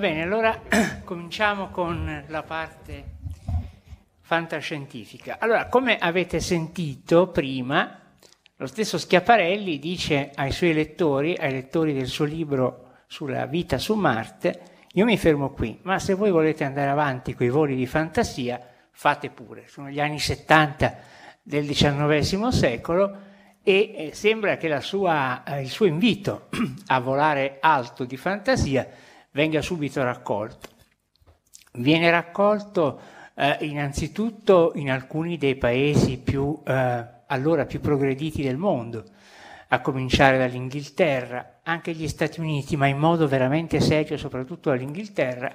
bene, allora cominciamo con la parte fantascientifica. Allora, come avete sentito prima, lo stesso Schiaparelli dice ai suoi lettori, ai lettori del suo libro sulla vita su Marte, io mi fermo qui, ma se voi volete andare avanti con i voli di fantasia, fate pure. Sono gli anni 70 del XIX secolo e eh, sembra che sua, eh, il suo invito a volare alto di fantasia venga subito raccolto. Viene raccolto eh, innanzitutto in alcuni dei paesi più, eh, allora più progrediti del mondo, a cominciare dall'Inghilterra, anche gli Stati Uniti, ma in modo veramente serio, soprattutto dall'Inghilterra,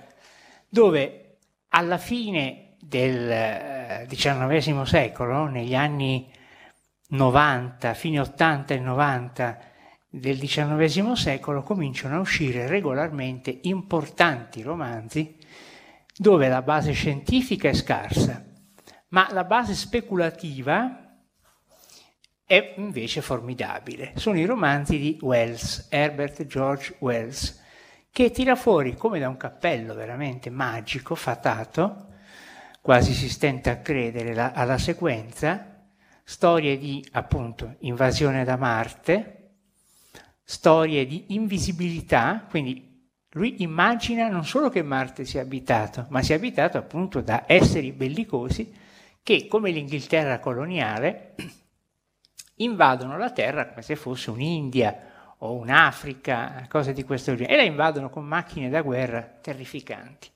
dove alla fine del eh, XIX secolo, negli anni 90, fine 80 e 90 del XIX secolo, cominciano a uscire regolarmente importanti romanzi dove la base scientifica è scarsa, ma la base speculativa è invece formidabile. Sono i romanzi di Wells, Herbert George Wells, che tira fuori come da un cappello veramente magico, fatato, quasi si stenta a credere la- alla sequenza, storie di appunto invasione da Marte, storie di invisibilità, quindi lui immagina non solo che Marte sia abitato, ma sia abitato appunto da esseri bellicosi che, come l'Inghilterra coloniale, invadono la Terra come se fosse un'India o un'Africa, cose di questo genere, e la invadono con macchine da guerra terrificanti.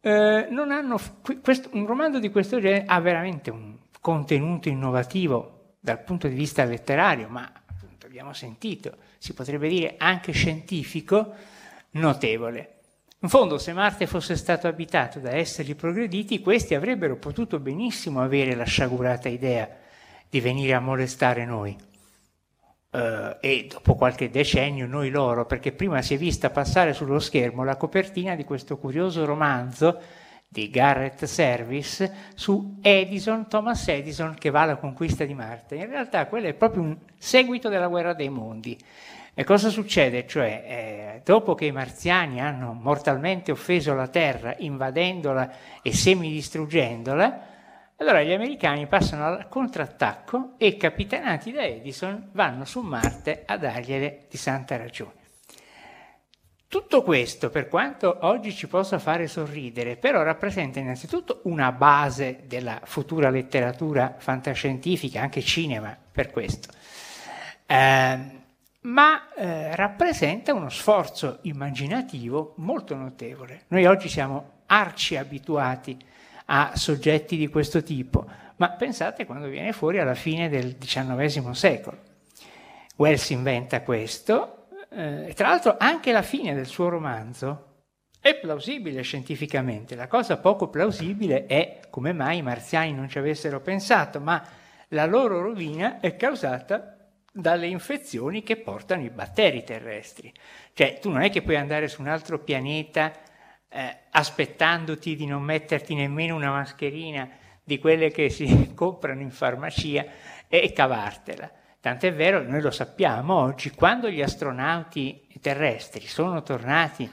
Eh, hanno, questo, un romanzo di questo genere ha veramente un contenuto innovativo dal punto di vista letterario, ma appunto abbiamo sentito, si potrebbe dire anche scientifico, notevole. In fondo, se Marte fosse stato abitato da esseri progrediti, questi avrebbero potuto benissimo avere la sciagurata idea di venire a molestare noi. Eh, e dopo qualche decennio noi loro, perché prima si è vista passare sullo schermo la copertina di questo curioso romanzo di Garrett Service su Edison, Thomas Edison che va alla conquista di Marte. In realtà quello è proprio un seguito della guerra dei mondi. E cosa succede? Cioè, eh, dopo che i marziani hanno mortalmente offeso la Terra, invadendola e semidistruggendola, allora gli americani passano al contrattacco e, capitanati da Edison, vanno su Marte a dargliele di santa ragione. Tutto questo, per quanto oggi ci possa fare sorridere, però rappresenta innanzitutto una base della futura letteratura fantascientifica, anche cinema per questo. Eh, ma eh, rappresenta uno sforzo immaginativo molto notevole. Noi oggi siamo arci abituati a soggetti di questo tipo, ma pensate quando viene fuori alla fine del XIX secolo. Wells inventa questo, eh, tra l'altro anche la fine del suo romanzo è plausibile scientificamente, la cosa poco plausibile è come mai i marziani non ci avessero pensato, ma la loro rovina è causata dalle infezioni che portano i batteri terrestri. Cioè tu non è che puoi andare su un altro pianeta eh, aspettandoti di non metterti nemmeno una mascherina di quelle che si comprano in farmacia e cavartela. Tant'è vero, noi lo sappiamo oggi, quando gli astronauti terrestri sono tornati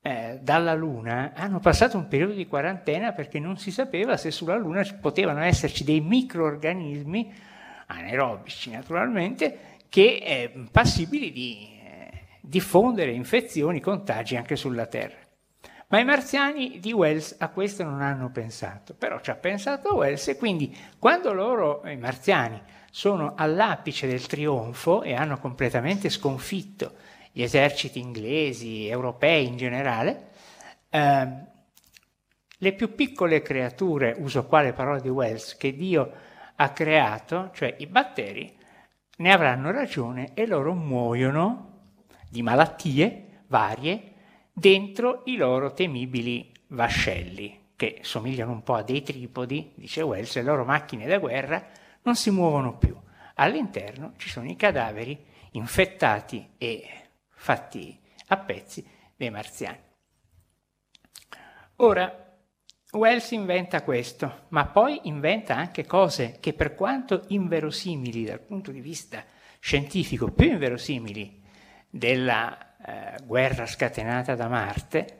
eh, dalla Luna, hanno passato un periodo di quarantena perché non si sapeva se sulla Luna potevano esserci dei microorganismi anaerobici naturalmente, che eh, passibili di eh, diffondere infezioni, contagi anche sulla Terra. Ma i marziani di Wells a questo non hanno pensato, però ci ha pensato Wells e quindi quando loro, i marziani, sono all'apice del trionfo e hanno completamente sconfitto gli eserciti inglesi, europei in generale, eh, le più piccole creature, uso qua le parole di Wells, che Dio ha creato, cioè i batteri, ne avranno ragione e loro muoiono di malattie varie dentro i loro temibili vascelli, che somigliano un po' a dei tripodi, dice Wells, le loro macchine da guerra non si muovono più. All'interno ci sono i cadaveri infettati e fatti a pezzi dei marziani. Ora, Wells inventa questo, ma poi inventa anche cose che per quanto inverosimili dal punto di vista scientifico, più inverosimili della eh, guerra scatenata da Marte,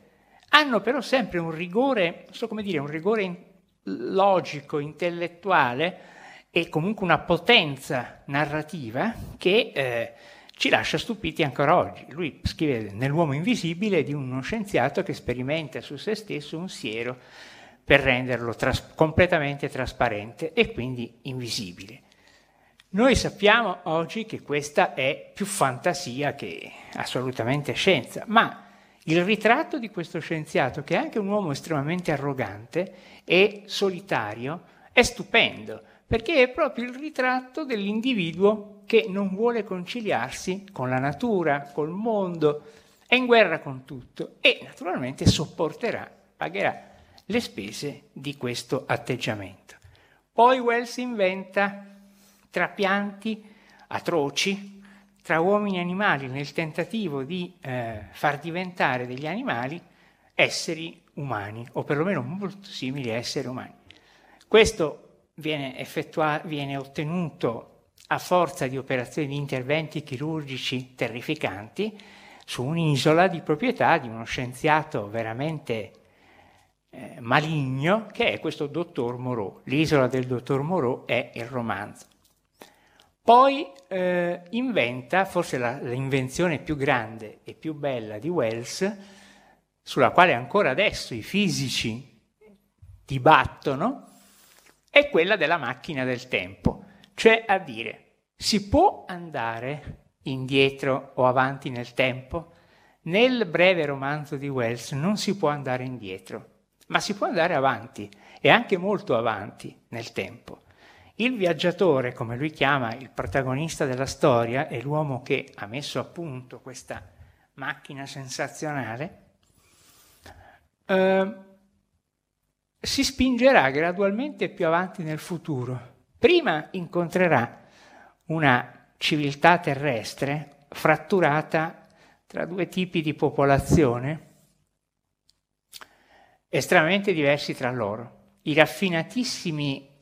hanno però sempre un rigore, so come dire, un rigore in- logico, intellettuale e comunque una potenza narrativa che eh, ci lascia stupiti ancora oggi. Lui scrive nell'uomo invisibile di uno scienziato che sperimenta su se stesso un siero per renderlo tras- completamente trasparente e quindi invisibile. Noi sappiamo oggi che questa è più fantasia che assolutamente scienza, ma il ritratto di questo scienziato, che è anche un uomo estremamente arrogante e solitario, è stupendo, perché è proprio il ritratto dell'individuo che non vuole conciliarsi con la natura, col mondo, è in guerra con tutto e naturalmente sopporterà, pagherà le spese di questo atteggiamento. Poi Wells inventa trapianti atroci tra uomini e animali nel tentativo di eh, far diventare degli animali esseri umani, o perlomeno molto simili a esseri umani. Questo viene, viene ottenuto a forza di operazioni di interventi chirurgici terrificanti su un'isola di proprietà di uno scienziato veramente eh, maligno che è questo dottor Moreau. L'isola del dottor Moreau è il romanzo. Poi eh, inventa forse la, l'invenzione più grande e più bella di Wells, sulla quale ancora adesso i fisici dibattono, è quella della macchina del tempo, cioè a dire si può andare indietro o avanti nel tempo? Nel breve romanzo di Wells non si può andare indietro, ma si può andare avanti e anche molto avanti nel tempo. Il viaggiatore, come lui chiama il protagonista della storia, è l'uomo che ha messo a punto questa macchina sensazionale, eh, si spingerà gradualmente più avanti nel futuro. Prima incontrerà una civiltà terrestre fratturata tra due tipi di popolazione estremamente diversi tra loro. I raffinatissimi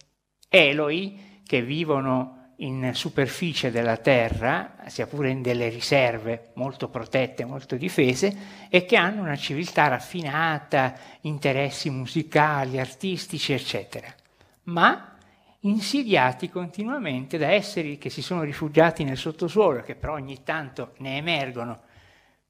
Eloi che vivono in superficie della terra, sia pure in delle riserve molto protette, molto difese, e che hanno una civiltà raffinata, interessi musicali, artistici, eccetera, ma insidiati continuamente da esseri che si sono rifugiati nel sottosuolo, che però ogni tanto ne emergono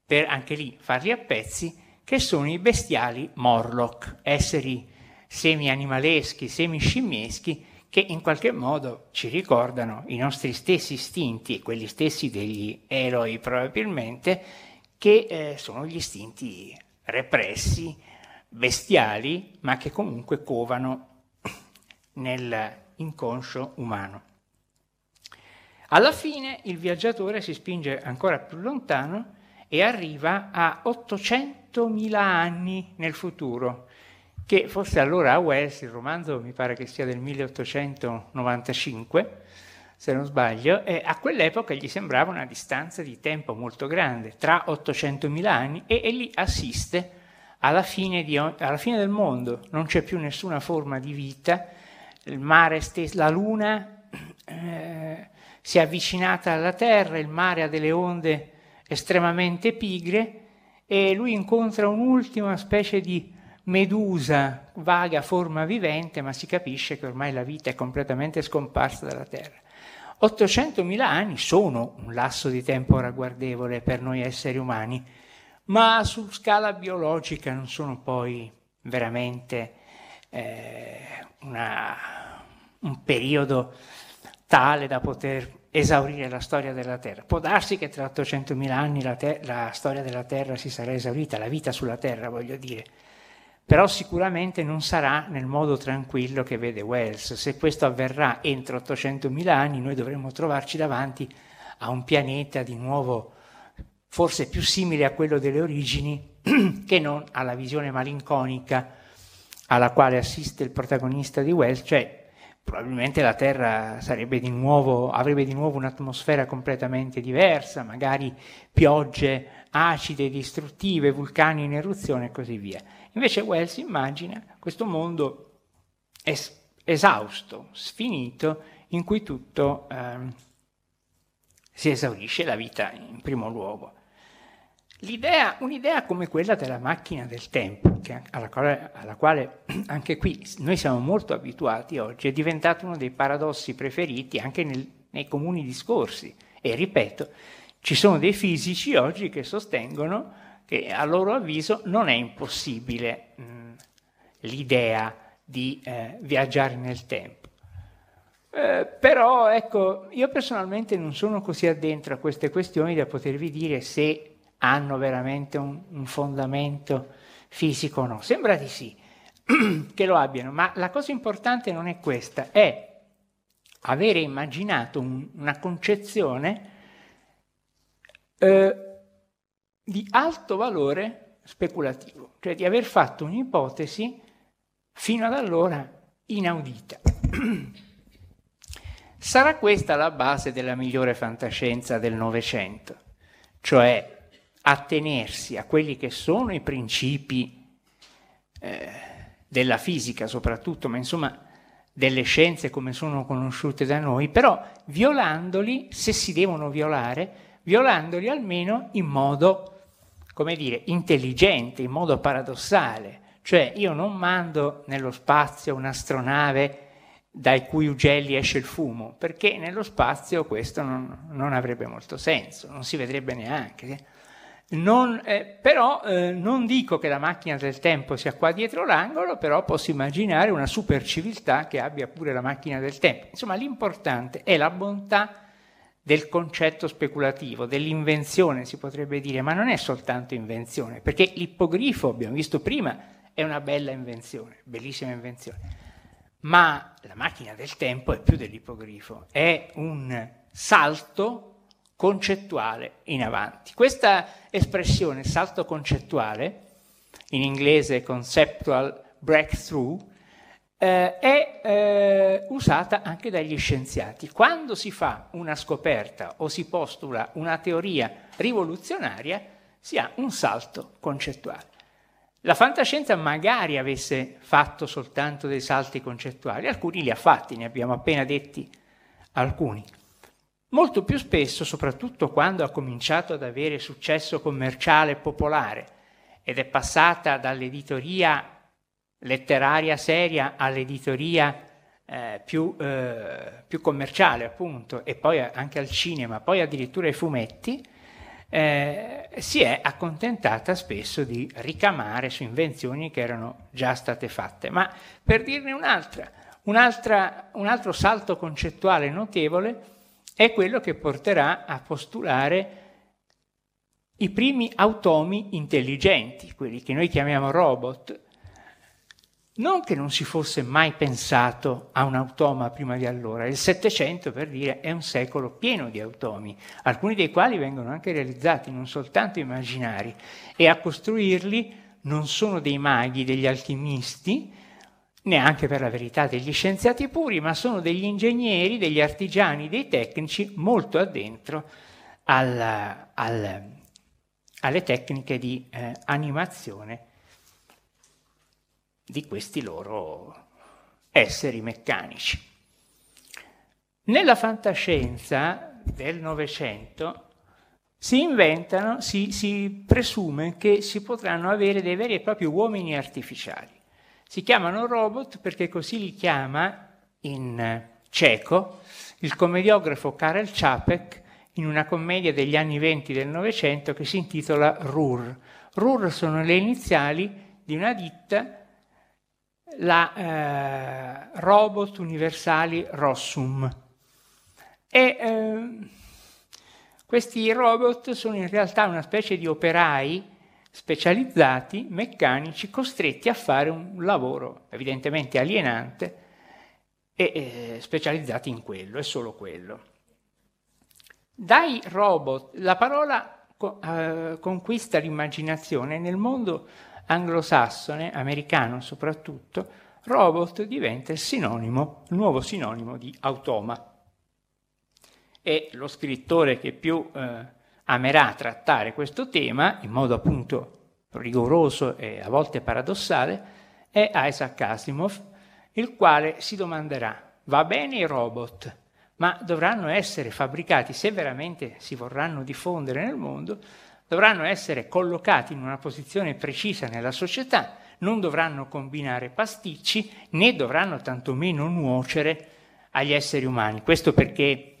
per anche lì farli a pezzi, che sono i bestiali Morlock, esseri semi-animaleschi, semi-scimmieschi, che in qualche modo ci ricordano i nostri stessi istinti, quelli stessi degli eroi probabilmente, che eh, sono gli istinti repressi, bestiali, ma che comunque covano nell'inconscio umano. Alla fine il viaggiatore si spinge ancora più lontano e arriva a 800.000 anni nel futuro, che forse allora a Wells, il romanzo mi pare che sia del 1895, se non sbaglio, e a quell'epoca gli sembrava una distanza di tempo molto grande, tra 800.000 anni, e, e lì assiste alla fine, di, alla fine, del mondo, non c'è più nessuna forma di vita, il mare stesso, la luna eh, si è avvicinata alla terra, il mare ha delle onde estremamente pigre e lui incontra un'ultima specie di medusa, vaga forma vivente, ma si capisce che ormai la vita è completamente scomparsa dalla Terra. 800.000 anni sono un lasso di tempo ragguardevole per noi esseri umani, ma su scala biologica non sono poi veramente eh, una, un periodo tale da poter esaurire la storia della Terra. Può darsi che tra 800.000 anni la, ter- la storia della Terra si sarà esaurita, la vita sulla Terra voglio dire, però sicuramente non sarà nel modo tranquillo che vede Wells. Se questo avverrà entro 800.000 anni, noi dovremmo trovarci davanti a un pianeta di nuovo forse più simile a quello delle origini che non alla visione malinconica alla quale assiste il protagonista di Wells, cioè probabilmente la Terra di nuovo, avrebbe di nuovo un'atmosfera completamente diversa, magari piogge acide, distruttive, vulcani in eruzione e così via. Invece Wells immagina questo mondo es- esausto, sfinito, in cui tutto ehm, si esaurisce, la vita in primo luogo. L'idea, un'idea come quella della macchina del tempo, alla quale, alla, quale, anche qui noi siamo molto abituati oggi, è diventato uno dei paradossi preferiti anche nel, nei comuni discorsi. E ripeto, ci sono dei fisici oggi che sostengono che a loro avviso non è impossibile mh, l'idea di eh, viaggiare nel tempo. Eh, però ecco, io personalmente non sono così addentro a queste questioni da potervi dire se hanno veramente un, un fondamento fisico o no. Sembra di sì che lo abbiano, ma la cosa importante non è questa, è avere immaginato un, una concezione eh, di alto valore speculativo, cioè di aver fatto un'ipotesi fino ad allora inaudita. Sarà questa la base della migliore fantascienza del Novecento, cioè attenersi a quelli che sono i principi eh, della fisica soprattutto, ma insomma delle scienze come sono conosciute da noi, però violandoli, se si devono violare, violandoli almeno in modo, come dire, intelligente, in modo paradossale. Cioè io non mando nello spazio un'astronave dai cui ugelli esce il fumo, perché nello spazio questo non, non avrebbe molto senso, non si vedrebbe neanche. Non, eh, però eh, non dico che la macchina del tempo sia qua dietro l'angolo, però posso immaginare una super civiltà che abbia pure la macchina del tempo. Insomma, l'importante è la bontà del concetto speculativo, dell'invenzione si potrebbe dire, ma non è soltanto invenzione, perché l'ippogrifo, abbiamo visto prima, è una bella invenzione, bellissima invenzione, ma la macchina del tempo è più dell'ippogrifo, è un salto concettuale in avanti. Questa espressione, salto concettuale, in inglese conceptual breakthrough, eh, è eh, usata anche dagli scienziati. Quando si fa una scoperta o si postula una teoria rivoluzionaria, si ha un salto concettuale. La fantascienza magari avesse fatto soltanto dei salti concettuali, alcuni li ha fatti, ne abbiamo appena detti alcuni. Molto più spesso, soprattutto quando ha cominciato ad avere successo commerciale e popolare ed è passata dall'editoria letteraria seria all'editoria eh, più, eh, più, commerciale, appunto, e poi anche al cinema, poi addirittura ai fumetti, eh, si è accontentata spesso di ricamare su invenzioni che erano già state fatte. Ma per dirne un'altra, un'altra un altro salto concettuale notevole è quello che porterà a postulare i primi automi intelligenti, quelli che noi chiamiamo robot, non che non si fosse mai pensato a un automa prima di allora, il Settecento per dire è un secolo pieno di automi, alcuni dei quali vengono anche realizzati, non soltanto immaginari, e a costruirli non sono dei maghi, degli alchimisti, neanche per la verità degli scienziati puri, ma sono degli ingegneri, degli artigiani, dei tecnici molto addentro al, al, alle tecniche di eh, animazione di questi loro esseri meccanici. Nella fantascienza del Novecento si inventano, si, si presume che si potranno avere dei veri e propri uomini artificiali. Si chiamano robot perché così li chiama in ceco, il commediografo Karel Čapek in una commedia degli anni venti del Novecento che si intitola RUR. RUR sono le iniziali di una ditta, la eh, Robot Universali Rossum. E eh, questi robot sono in realtà una specie di operai specializzati, meccanici, costretti a fare un lavoro evidentemente alienante e eh, specializzati in quello, e solo quello. Dai robot, la parola co- eh, conquista l'immaginazione nel mondo anglosassone, americano soprattutto, robot diventa il sinonimo, il nuovo sinonimo di automa. E lo scrittore che più eh, amerà trattare questo tema in modo appunto rigoroso e a volte paradossale è Isaac Asimov, il quale si domanderà, va bene i robot, ma dovranno essere fabbricati, se veramente si vorranno diffondere nel mondo, dovranno essere collocati in una posizione precisa nella società, non dovranno combinare pasticci, né dovranno tantomeno nuocere agli esseri umani. Questo perché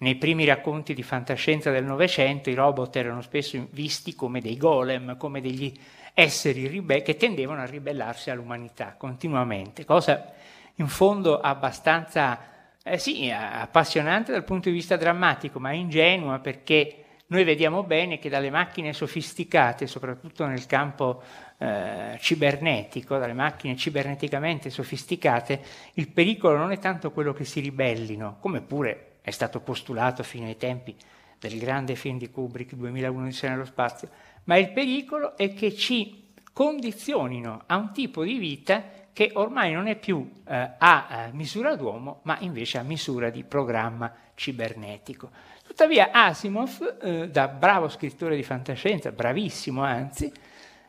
nei primi racconti di fantascienza del Novecento i robot erano spesso visti come dei golem, come degli esseri ribe- che tendevano a ribellarsi all'umanità continuamente, cosa in fondo abbastanza eh sì, appassionante dal punto di vista drammatico, ma ingenua perché noi vediamo bene che dalle macchine sofisticate, soprattutto nel campo eh, cibernetico, dalle macchine ciberneticamente sofisticate, il pericolo non è tanto quello che si ribellino, come pure è stato postulato fino ai tempi del grande film di Kubrick 2001 di nello spazio, ma il pericolo è che ci condizionino a un tipo di vita che ormai non è più eh, a misura d'uomo, ma invece a misura di programma cibernetico. Tuttavia Asimov, eh, da bravo scrittore di fantascienza, bravissimo anzi,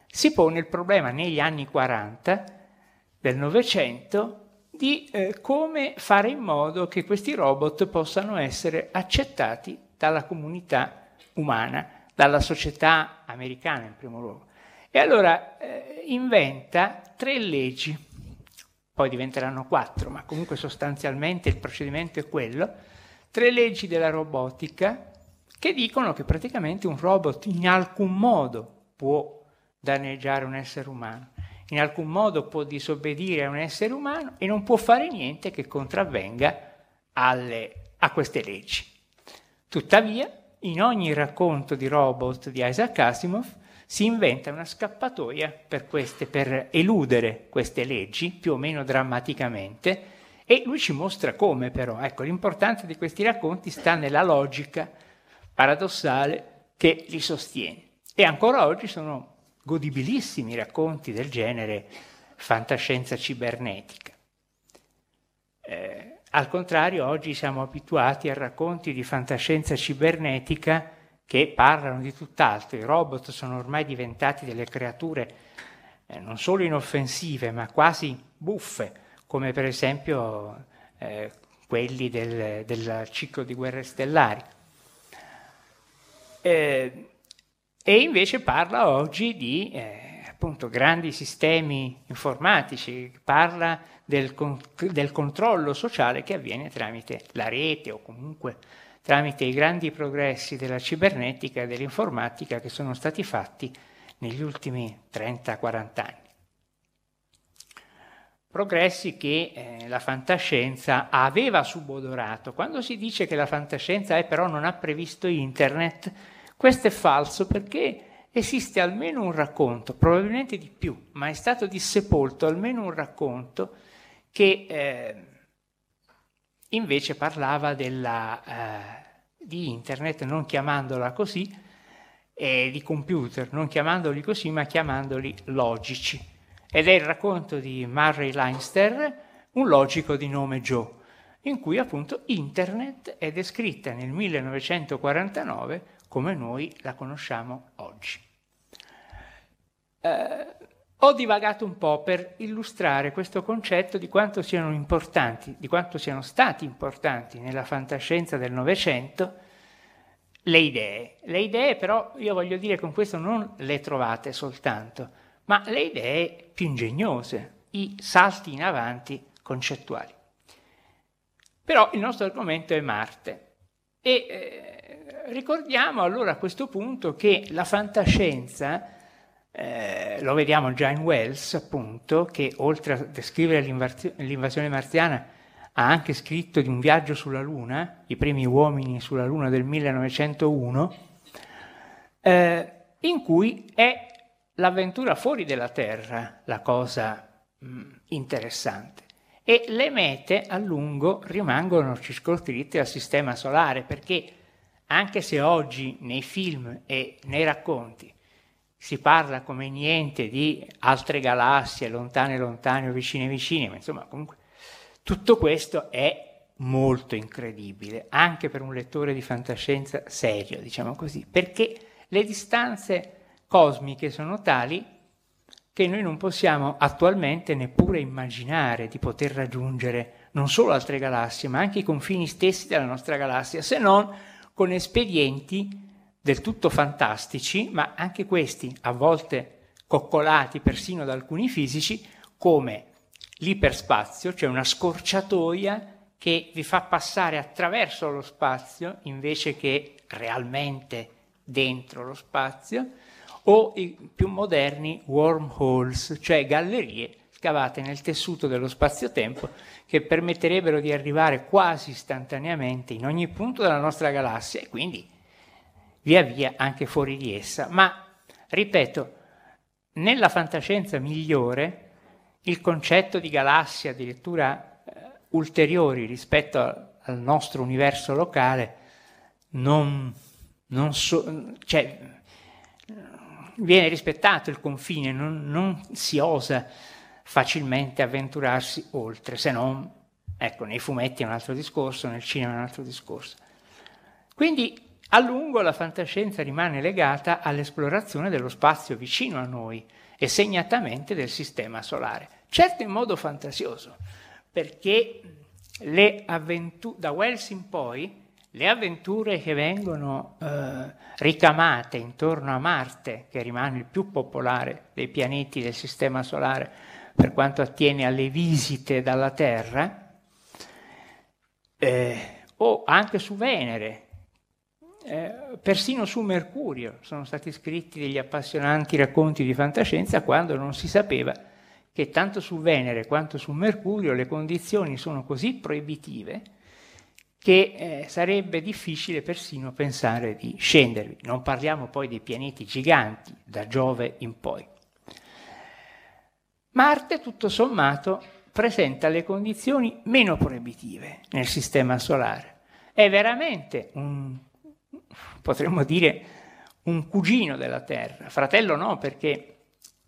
si pone il problema negli anni 40 del Novecento di eh, come fare in modo che questi robot possano essere accettati dalla comunità umana, dalla società americana in primo luogo. E allora eh, inventa tre leggi, poi diventeranno quattro, ma comunque sostanzialmente il procedimento è quello, tre leggi della robotica che dicono che praticamente un robot in alcun modo può danneggiare un essere umano in alcun modo può disobbedire a un essere umano e non può fare niente che contravvenga alle, a queste leggi. Tuttavia, in ogni racconto di robot di Isaac Asimov si inventa una scappatoia per, queste, per eludere queste leggi, più o meno drammaticamente, e lui ci mostra come però. Ecco, l'importanza di questi racconti sta nella logica paradossale che li sostiene. E ancora oggi sono godibilissimi racconti del genere fantascienza cibernetica. Eh, al contrario, oggi siamo abituati a racconti di fantascienza cibernetica che parlano di tutt'altro. I robot sono ormai diventati delle creature eh, non solo inoffensive, ma quasi buffe, come per esempio eh, quelli del, del, ciclo di guerre stellari. Eh, e invece parla oggi di eh, appunto, grandi sistemi informatici, parla del, con- del controllo sociale che avviene tramite la rete o comunque tramite i grandi progressi della cibernetica e dell'informatica che sono stati fatti negli ultimi 30-40 anni. Progressi che eh, la fantascienza aveva subodorato. Quando si dice che la fantascienza è, però non ha previsto internet, questo è falso perché esiste almeno un racconto, probabilmente di più, ma è stato dissepolto almeno un racconto che eh, invece parlava della, eh, di internet, non chiamandola così, e di computer, non chiamandoli così, ma chiamandoli logici. Ed è il racconto di Murray Leinster, un logico di nome Joe, in cui appunto internet è descritta nel 1949 come noi la conosciamo oggi. Eh, ho divagato un po' per illustrare questo concetto di quanto siano importanti, di quanto siano stati importanti nella fantascienza del Novecento le idee. Le idee però, io voglio dire con questo, non le trovate soltanto, ma le idee più ingegnose, i salti in avanti concettuali. Però il nostro argomento è Marte. E eh, ricordiamo allora a questo punto che la fantascienza, eh, lo vediamo già in Wells appunto, che oltre a descrivere l'invasione marziana ha anche scritto di un viaggio sulla Luna, i primi uomini sulla Luna del 1901, eh, in cui è l'avventura fuori della Terra la cosa mh, interessante. E le mete a lungo rimangono circoscritte al sistema solare, perché anche se oggi nei film e nei racconti si parla come niente di altre galassie, lontane lontane o vicine vicine, ma insomma comunque tutto questo è molto incredibile, anche per un lettore di fantascienza serio, diciamo così, perché le distanze cosmiche sono tali che noi non possiamo attualmente neppure immaginare di poter raggiungere non solo altre galassie, ma anche i confini stessi della nostra galassia, se non con espedienti del tutto fantastici, ma anche questi a volte coccolati persino da alcuni fisici, come l'iperspazio, cioè una scorciatoia che vi fa passare attraverso lo spazio invece che realmente dentro lo spazio, o i più moderni wormholes, cioè gallerie scavate nel tessuto dello spazio-tempo che permetterebbero di arrivare quasi istantaneamente in ogni punto della nostra galassia e quindi via via anche fuori di essa. Ma, ripeto, nella fantascienza migliore il concetto di galassie addirittura eh, ulteriori rispetto a, al nostro universo locale non, non so, cioè, viene rispettato il confine, non, non, si osa facilmente avventurarsi oltre, se non, ecco, nei fumetti è un altro discorso, nel cinema è un altro discorso. Quindi a lungo la fantascienza rimane legata all'esplorazione dello spazio vicino a noi e segnatamente del sistema solare certo in modo fantasioso, perché le avventure, da Wells in poi, le avventure che vengono eh, ricamate intorno a Marte, che rimane il più popolare dei pianeti del Sistema Solare per quanto attiene alle visite dalla Terra, eh, o anche su Venere, eh, persino su Mercurio. Sono stati scritti degli appassionanti racconti di fantascienza quando non si sapeva che tanto su Venere quanto su Mercurio le condizioni sono così proibitive che eh, sarebbe difficile persino pensare di scendervi. Non parliamo poi dei pianeti giganti, da Giove in poi. Marte, tutto sommato, presenta le condizioni meno proibitive nel Sistema Solare. È veramente un, potremmo dire, un cugino della Terra. Fratello no, perché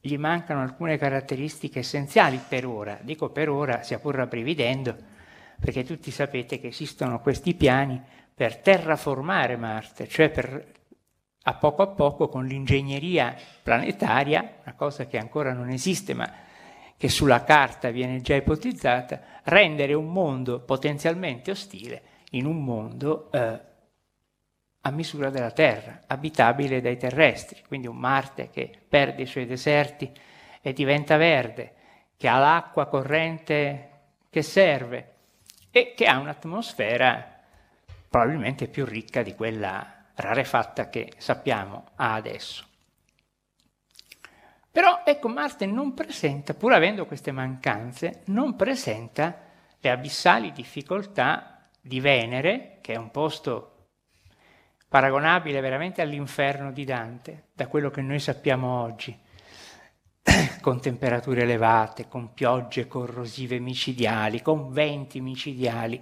gli mancano alcune caratteristiche essenziali per ora, dico per ora, sia pur rabbrividendo, perché tutti sapete che esistono questi piani per terraformare Marte, cioè per a poco a poco con l'ingegneria planetaria, una cosa che ancora non esiste ma che sulla carta viene già ipotizzata, rendere un mondo potenzialmente ostile in un mondo eh, a misura della Terra, abitabile dai terrestri, quindi un Marte che perde i suoi deserti e diventa verde, che ha l'acqua corrente che serve e che ha un'atmosfera probabilmente più ricca di quella rarefatta che sappiamo ha adesso. Però ecco, Marte non presenta, pur avendo queste mancanze, non presenta le abissali difficoltà di Venere, che è un posto paragonabile veramente all'inferno di Dante, da quello che noi sappiamo oggi, con temperature elevate, con piogge corrosive micidiali, con venti micidiali,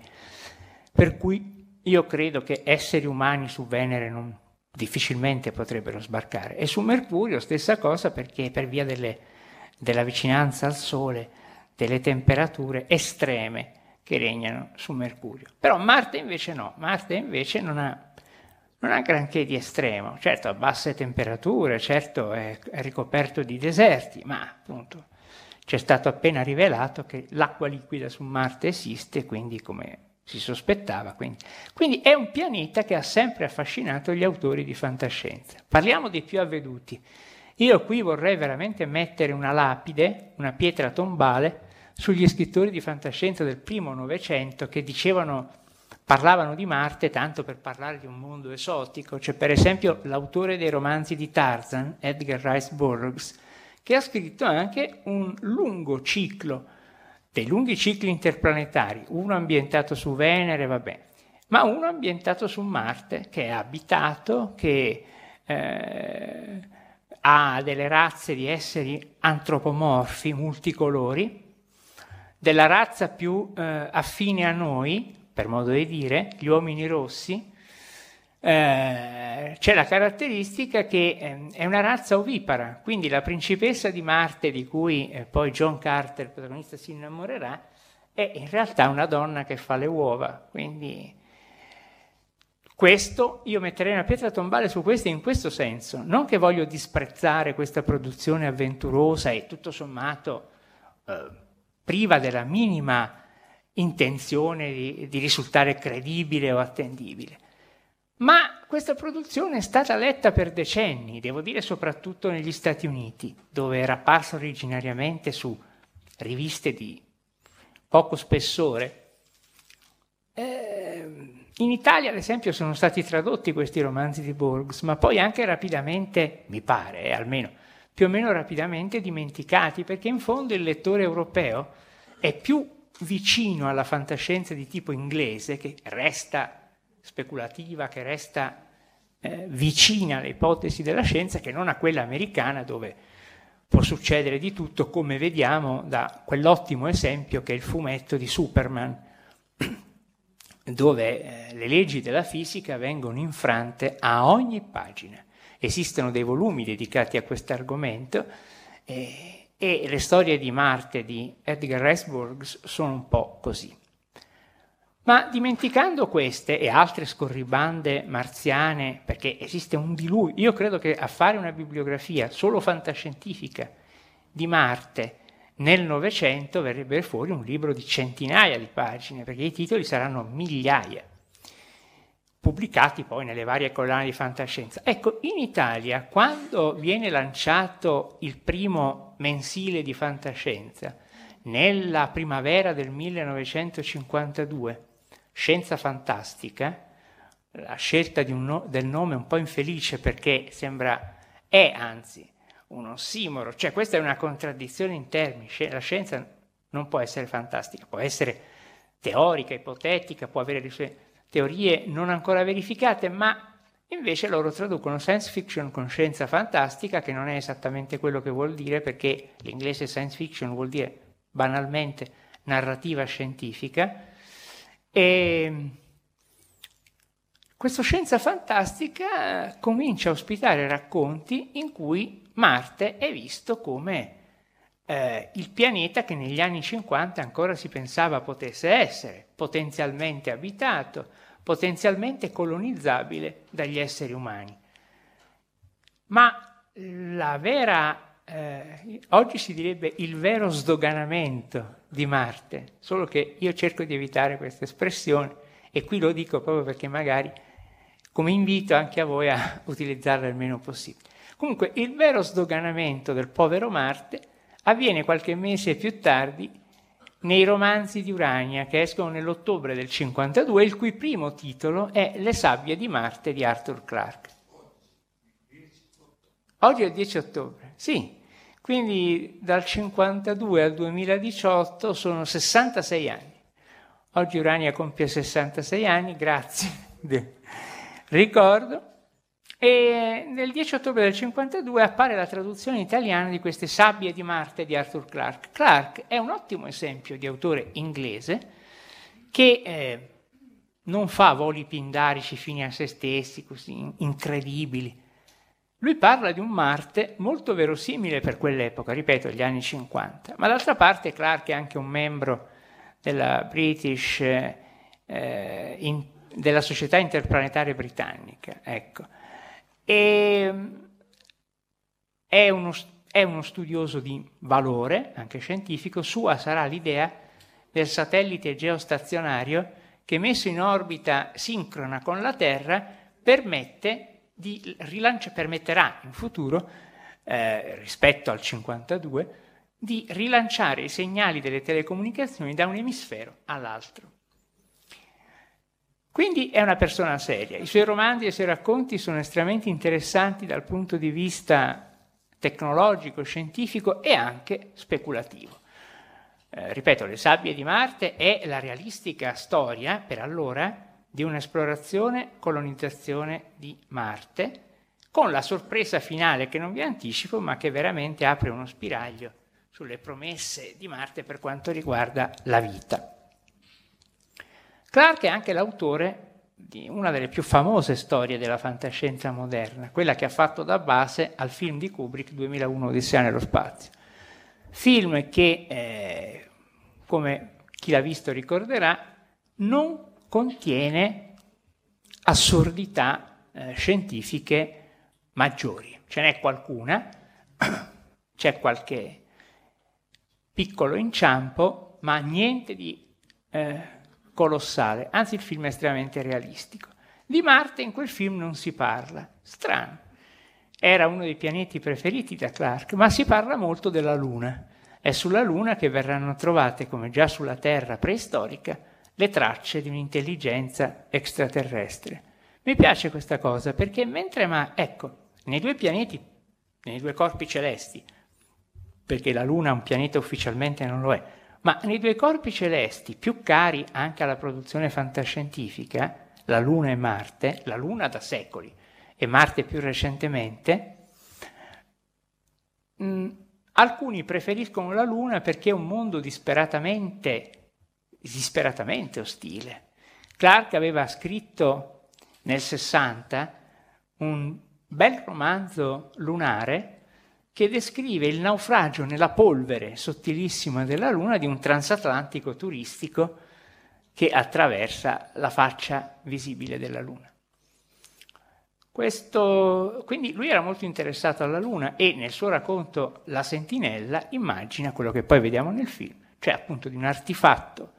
per cui io credo che esseri umani su Venere non, difficilmente potrebbero sbarcare. E su Mercurio stessa cosa perché per via delle, della vicinanza al Sole, delle temperature estreme che regnano su Mercurio. Però Marte invece no, Marte invece non ha non ha granché di estremo, certo a basse temperature, certo è, ricoperto di deserti, ma appunto ci è stato appena rivelato che l'acqua liquida su Marte esiste, quindi come si sospettava. Quindi. quindi. è un pianeta che ha sempre affascinato gli autori di fantascienza. Parliamo dei più avveduti. Io qui vorrei veramente mettere una lapide, una pietra tombale, sugli scrittori di fantascienza del primo Novecento che dicevano, parlavano di Marte tanto per parlare di un mondo esotico. C'è per esempio l'autore dei romanzi di Tarzan, Edgar Rice Burroughs, che ha scritto anche un lungo ciclo, dei lunghi cicli interplanetari, uno ambientato su Venere, vabbè, ma uno ambientato su Marte, che è abitato, che eh, ha delle razze di esseri antropomorfi, multicolori, della razza più eh, affine a noi, per modo di dire, gli uomini rossi, eh, c'è la caratteristica che eh, è una razza ovipara, quindi la principessa di Marte, di cui eh, poi John Carter, il protagonista, si innamorerà, è in realtà una donna che fa le uova, quindi questo io metterei una pietra tombale su questo in questo senso, non che voglio disprezzare questa produzione avventurosa e tutto sommato eh, priva della minima intenzione di, di risultare credibile o attendibile. Ma questa produzione è stata letta per decenni, devo dire soprattutto negli Stati Uniti, dove era apparsa originariamente su riviste di poco spessore. Eh, in Italia, ad esempio, sono stati tradotti questi romanzi di Borges, ma poi anche rapidamente, mi pare, eh, almeno più o meno rapidamente dimenticati, perché in fondo il lettore europeo è più vicino alla fantascienza di tipo inglese, che resta speculativa, che resta eh, vicina alle ipotesi della scienza, che non a quella americana dove può succedere di tutto, come vediamo da quell'ottimo esempio che è il fumetto di Superman dove eh, le leggi della fisica vengono infrante a ogni pagina. Esistono dei volumi dedicati a questo argomento eh, e le storie di Marte di Edgar Rice Burroughs sono un po' così. Ma dimenticando queste e altre scorribande marziane, perché esiste un diluvio, io credo che a fare una bibliografia solo fantascientifica di Marte nel Novecento verrebbe fuori un libro di centinaia di pagine, perché i titoli saranno migliaia, pubblicati poi nelle varie collane di fantascienza. Ecco, in Italia, quando viene lanciato il primo mensile di fantascienza, nella primavera del 1952, Scienza Fantastica, la scelta no- del nome un po' infelice perché sembra, è anzi, un ossimoro, cioè questa è una contraddizione in termini, la scienza non può essere fantastica, può essere teorica, ipotetica, può avere le teorie non ancora verificate, ma invece loro traducono science fiction con scienza fantastica, che non è esattamente quello che vuol dire, perché l'inglese science fiction vuol dire banalmente narrativa scientifica, e questa scienza fantastica comincia a ospitare racconti in cui Marte è visto come eh, il pianeta che negli anni 50 ancora si pensava potesse essere potenzialmente abitato, potenzialmente colonizzabile dagli esseri umani. Ma la vera, eh, oggi si direbbe il vero sdoganamento di Marte, solo che io cerco di evitare questa espressione e qui lo dico proprio perché magari come invito anche a voi a utilizzarla il meno possibile. Comunque il vero sdoganamento del povero Marte avviene qualche mese più tardi nei romanzi di Urania che escono nell'ottobre del 52, il cui primo titolo è Le sabbie di Marte di Arthur Clarke. Oggi è il 10 ottobre, sì, quindi dal 52 al 2018 sono 66 anni. Oggi Urania compie 66 anni, grazie. Ricordo e nel 10 ottobre del 52 appare la traduzione italiana di queste sabbie di Marte di Arthur Clarke. Clarke è un ottimo esempio di autore inglese che eh, non fa voli pindarici fini a se stessi, così incredibili. Lui parla di un Marte molto verosimile per quell'epoca, ripeto, gli anni 50. Ma d'altra parte Clarke è anche un membro della British, eh, in, della Società Interplanetaria Britannica. Ecco e è uno, è uno studioso di valore, anche scientifico, sua sarà l'idea del satellite geostazionario che messo in orbita sincrona con la Terra permette di rilancia, permetterà in futuro, eh, rispetto al 52, di rilanciare i segnali delle telecomunicazioni da un emisfero all'altro. Quindi è una persona seria. I suoi romanzi e i suoi racconti sono estremamente interessanti dal punto di vista tecnologico, scientifico e anche speculativo. Eh, ripeto, Le sabbie di Marte è la realistica storia, per allora, di un'esplorazione, colonizzazione di Marte, con la sorpresa finale che non vi anticipo, ma che veramente apre uno spiraglio sulle promesse di Marte per quanto riguarda la vita. Clark è anche l'autore di una delle più famose storie della fantascienza moderna, quella che ha fatto da base al film di Kubrick 2001 Odissea nello spazio. Film che, eh, come chi l'ha visto ricorderà, non contiene assurdità eh, scientifiche maggiori. Ce n'è qualcuna, c'è qualche piccolo inciampo, ma niente di eh, colossale, anzi il film è estremamente realistico. Di Marte in quel film non si parla, strano. Era uno dei pianeti preferiti da Clark, ma si parla molto della Luna. È sulla Luna che verranno trovate, come già sulla Terra preistorica, le tracce di un'intelligenza extraterrestre. Mi piace questa cosa perché mentre, ma ecco, nei due pianeti, nei due corpi celesti, perché la Luna un pianeta ufficialmente non lo è, ma nei due corpi celesti più cari anche alla produzione fantascientifica, la Luna e Marte, la Luna da secoli e Marte più recentemente, mh, mm, alcuni preferiscono la Luna perché è un mondo disperatamente, disperatamente ostile. Clark aveva scritto nel 60 un bel romanzo lunare che descrive il naufragio nella polvere sottilissima della Luna di un transatlantico turistico che attraversa la faccia visibile della Luna. Questo, quindi lui era molto interessato alla Luna e nel suo racconto La Sentinella immagina quello che poi vediamo nel film, cioè appunto di un artefatto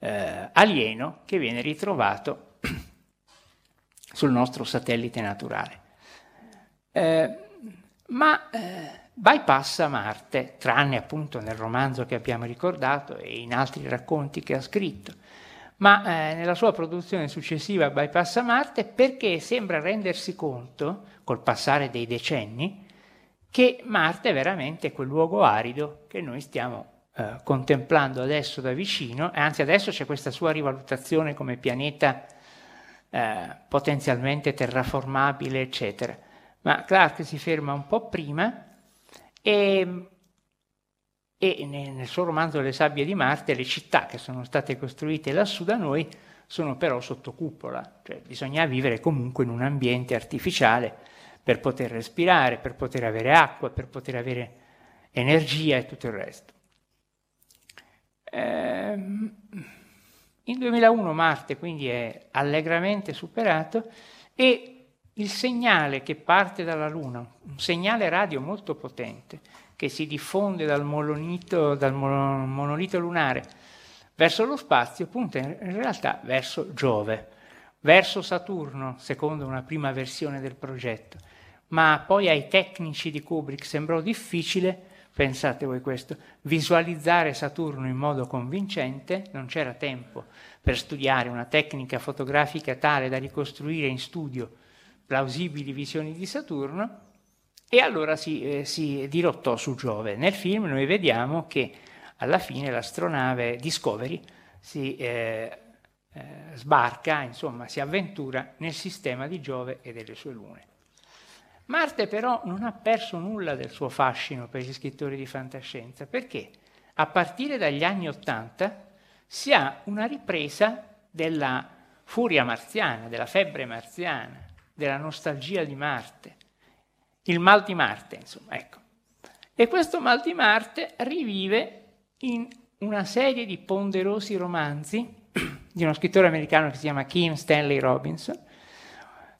eh, alieno che viene ritrovato sul nostro satellite naturale. Eh, ma eh, bypassa Marte, tranne appunto nel romanzo che abbiamo ricordato e in altri racconti che ha scritto, ma eh, nella sua produzione successiva bypassa Marte perché sembra rendersi conto, col passare dei decenni, che Marte è veramente quel luogo arido che noi stiamo eh, contemplando adesso da vicino, e anzi adesso c'è questa sua rivalutazione come pianeta eh, potenzialmente terraformabile, eccetera ma Clark si ferma un po' prima e, e nel suo romanzo Le sabbie di Marte le città che sono state costruite lassù da noi sono però sotto cupola, cioè bisogna vivere comunque in un ambiente artificiale per poter respirare, per poter avere acqua, per poter avere energia e tutto il resto. Ehm, in 2001 Marte quindi è allegramente superato e il segnale che parte dalla Luna, un segnale radio molto potente, che si diffonde dal monolito, dal monolito lunare verso lo spazio, punta in realtà verso Giove, verso Saturno, secondo una prima versione del progetto. Ma poi ai tecnici di Kubrick sembrò difficile, pensate voi questo, visualizzare Saturno in modo convincente, non c'era tempo per studiare una tecnica fotografica tale da ricostruire in studio plausibili visioni di Saturno e allora si, eh, si dirottò su Giove. Nel film noi vediamo che alla fine l'astronave Discovery si eh, eh, sbarca, insomma si avventura nel sistema di Giove e delle sue lune. Marte però non ha perso nulla del suo fascino per gli scrittori di fantascienza, perché a partire dagli anni Ottanta si ha una ripresa della furia marziana, della febbre marziana, della nostalgia di Marte, il mal di Marte, insomma, ecco. E questo mal di Marte rivive in una serie di ponderosi romanzi di uno scrittore americano che si chiama Kim Stanley Robinson,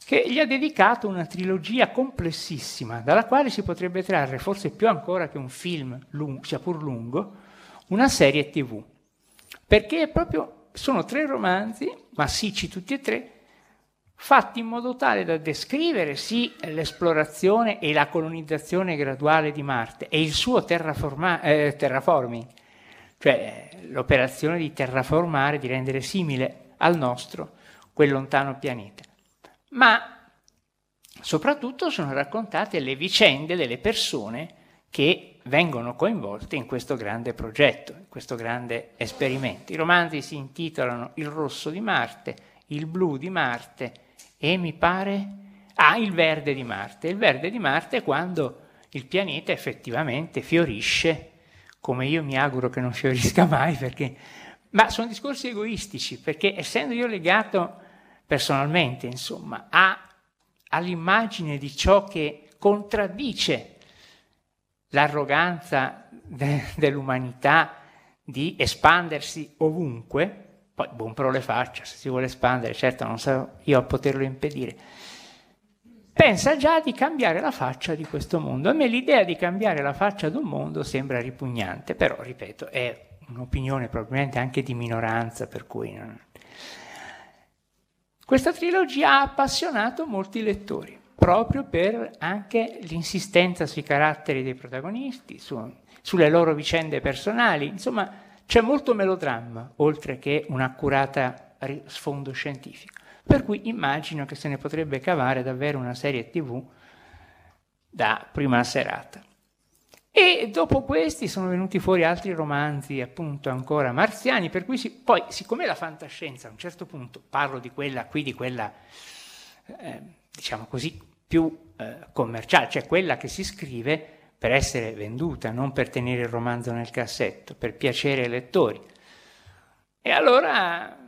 che gli ha dedicato una trilogia complessissima, dalla quale si potrebbe trarre, forse più ancora che un film, lungo, sia pur lungo, una serie tv. Perché proprio sono tre romanzi, massicci tutti e tre, fatti in modo tale da descrivere sì l'esplorazione e la colonizzazione graduale di Marte e il suo eh, terraforming, cioè l'operazione di terraformare, di rendere simile al nostro quel lontano pianeta. Ma soprattutto sono raccontate le vicende delle persone che vengono coinvolte in questo grande progetto, in questo grande esperimento. I romanzi si intitolano Il rosso di Marte, Il blu di Marte e mi pare... Ah, il verde di Marte. Il verde di Marte è quando il pianeta effettivamente fiorisce, come io mi auguro che non fiorisca mai, perché... Ma sono discorsi egoistici, perché essendo io legato personalmente, insomma, a, all'immagine di ciò che contraddice l'arroganza de, dell'umanità di espandersi ovunque, poi buon pro le faccia, se si vuole espandere, certo non sarò io a poterlo impedire. Pensa già di cambiare la faccia di questo mondo. A me l'idea di cambiare la faccia di un mondo sembra ripugnante, però, ripeto, è un'opinione probabilmente anche di minoranza, per cui non... Questa trilogia ha appassionato molti lettori, proprio per anche l'insistenza sui caratteri dei protagonisti, su, sulle loro vicende personali, insomma c'è molto melodramma, oltre che un accurata sfondo scientifico. Per cui immagino che se ne potrebbe cavare davvero una serie TV da prima serata. E dopo questi sono venuti fuori altri romanzi, appunto ancora marziani, per cui si, poi, siccome la fantascienza a un certo punto, parlo di quella qui, di quella, eh, diciamo così, più eh, commerciale, cioè quella che si scrive per essere venduta, non per tenere il romanzo nel cassetto, per piacere ai lettori. E allora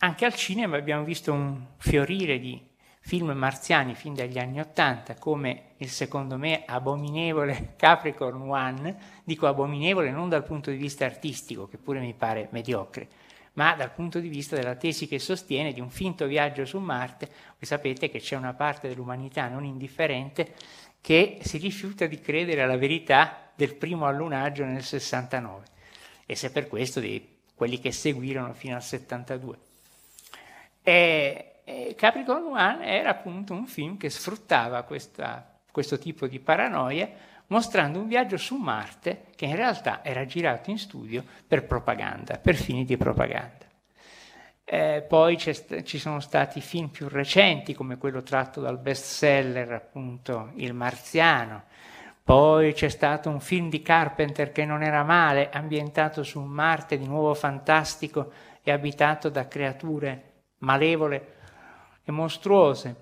anche al cinema abbiamo visto un fiorire di film marziani fin dagli anni Ottanta, come il secondo me abominevole Capricorn One, dico abominevole non dal punto di vista artistico, che pure mi pare mediocre, ma dal punto di vista della tesi che sostiene di un finto viaggio su Marte. Voi sapete che c'è una parte dell'umanità non indifferente che si rifiuta di credere alla verità del primo allunaggio nel 69 e se per questo di quelli che seguirono fino al 72. E, e Capricorn One era appunto un film che sfruttava questa, questo tipo di paranoia mostrando un viaggio su Marte che in realtà era girato in studio per propaganda, per fini di propaganda. Eh, poi ci sono stati film più recenti, come quello tratto dal bestseller, appunto, Il Marziano. Poi c'è stato un film di Carpenter che non era male, ambientato su Marte di nuovo fantastico e abitato da creature malevole e mostruose.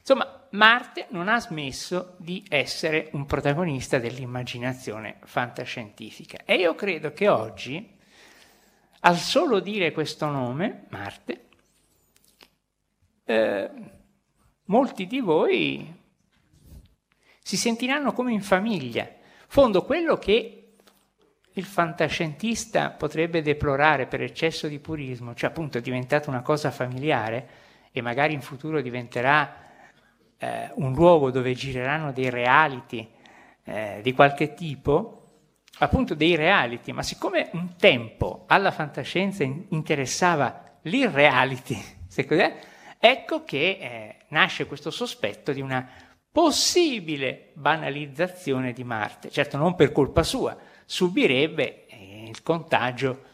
Insomma, Marte non ha smesso di essere un protagonista dell'immaginazione fantascientifica. E io credo che oggi, al solo dire questo nome, Marte, eh, molti di voi si sentiranno come in famiglia. Fondo quello che il fantascientista potrebbe deplorare per eccesso di purismo, cioè appunto è diventata una cosa familiare e magari in futuro diventerà eh, un luogo dove gireranno dei reality eh, di qualche tipo, appunto dei reality, ma siccome un tempo alla fantascienza interessava l'irreality, ecco che eh, nasce questo sospetto di una possibile banalizzazione di Marte. Certo non per colpa sua, subirebbe eh, il contagio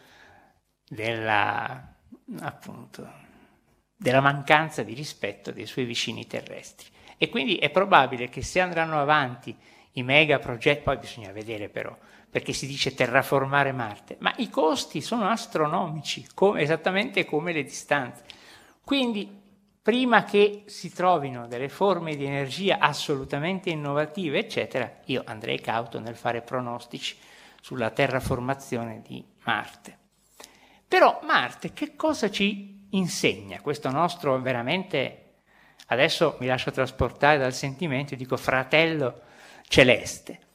della, appunto, della mancanza di rispetto dei suoi vicini terrestri. E quindi è probabile che se andranno avanti i mega progetti, poi bisogna vedere però, perché si dice terraformare Marte, ma i costi sono astronomici, come, esattamente come le distanze. Quindi, prima che si trovino delle forme di energia assolutamente innovative, eccetera, io andrei cauto nel fare pronostici sulla terraformazione di Marte. Però Marte che cosa ci insegna? Questo nostro veramente, adesso mi lascio trasportare dal sentimento, dico fratello celeste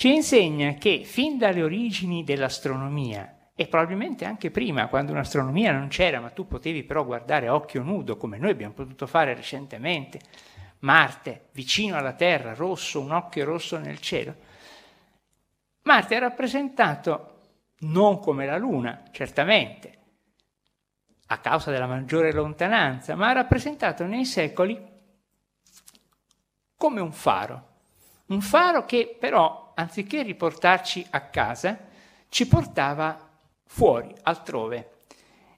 ci insegna che fin dalle origini dell'astronomia, e probabilmente anche prima, quando un'astronomia non c'era, ma tu potevi però guardare a occhio nudo, come noi abbiamo potuto fare recentemente, Marte vicino alla Terra, rosso, un occhio rosso nel cielo, Marte è rappresentato non come la Luna, certamente, a causa della maggiore lontananza, ma ha rappresentato nei secoli come un faro. Un faro che però, anziché riportarci a casa, ci portava fuori, altrove.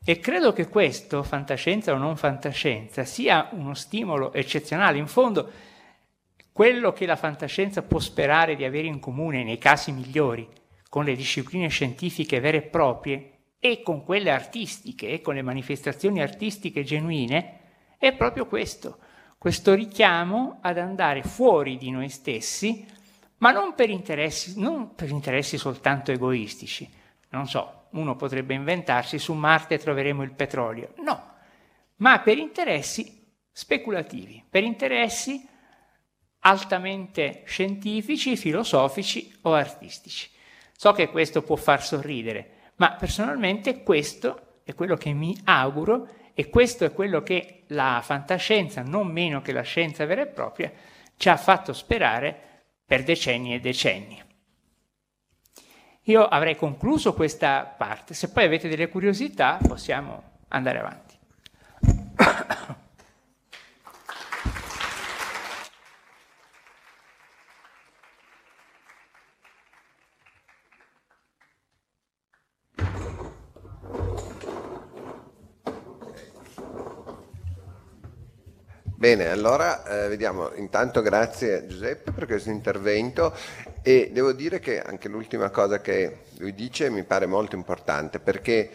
E credo che questo, fantascienza o non fantascienza, sia uno stimolo eccezionale. In fondo, quello che la fantascienza può sperare di avere in comune nei casi migliori con le discipline scientifiche vere e proprie e con quelle artistiche e con le manifestazioni artistiche genuine, è proprio questo, questo richiamo ad andare fuori di noi stessi, ma non per interessi, non per interessi soltanto egoistici. Non so, uno potrebbe inventarsi su Marte troveremo il petrolio. No, ma per interessi speculativi, per interessi altamente scientifici, filosofici o artistici. So che questo può far sorridere, ma personalmente questo è quello che mi auguro e questo è quello che la fantascienza, non meno che la scienza vera e propria, ci ha fatto sperare per decenni e decenni. Io avrei concluso questa parte, se poi avete delle curiosità possiamo andare avanti. Bene, allora eh, vediamo, intanto grazie Giuseppe per questo intervento e devo dire che anche l'ultima cosa che lui dice mi pare molto importante perché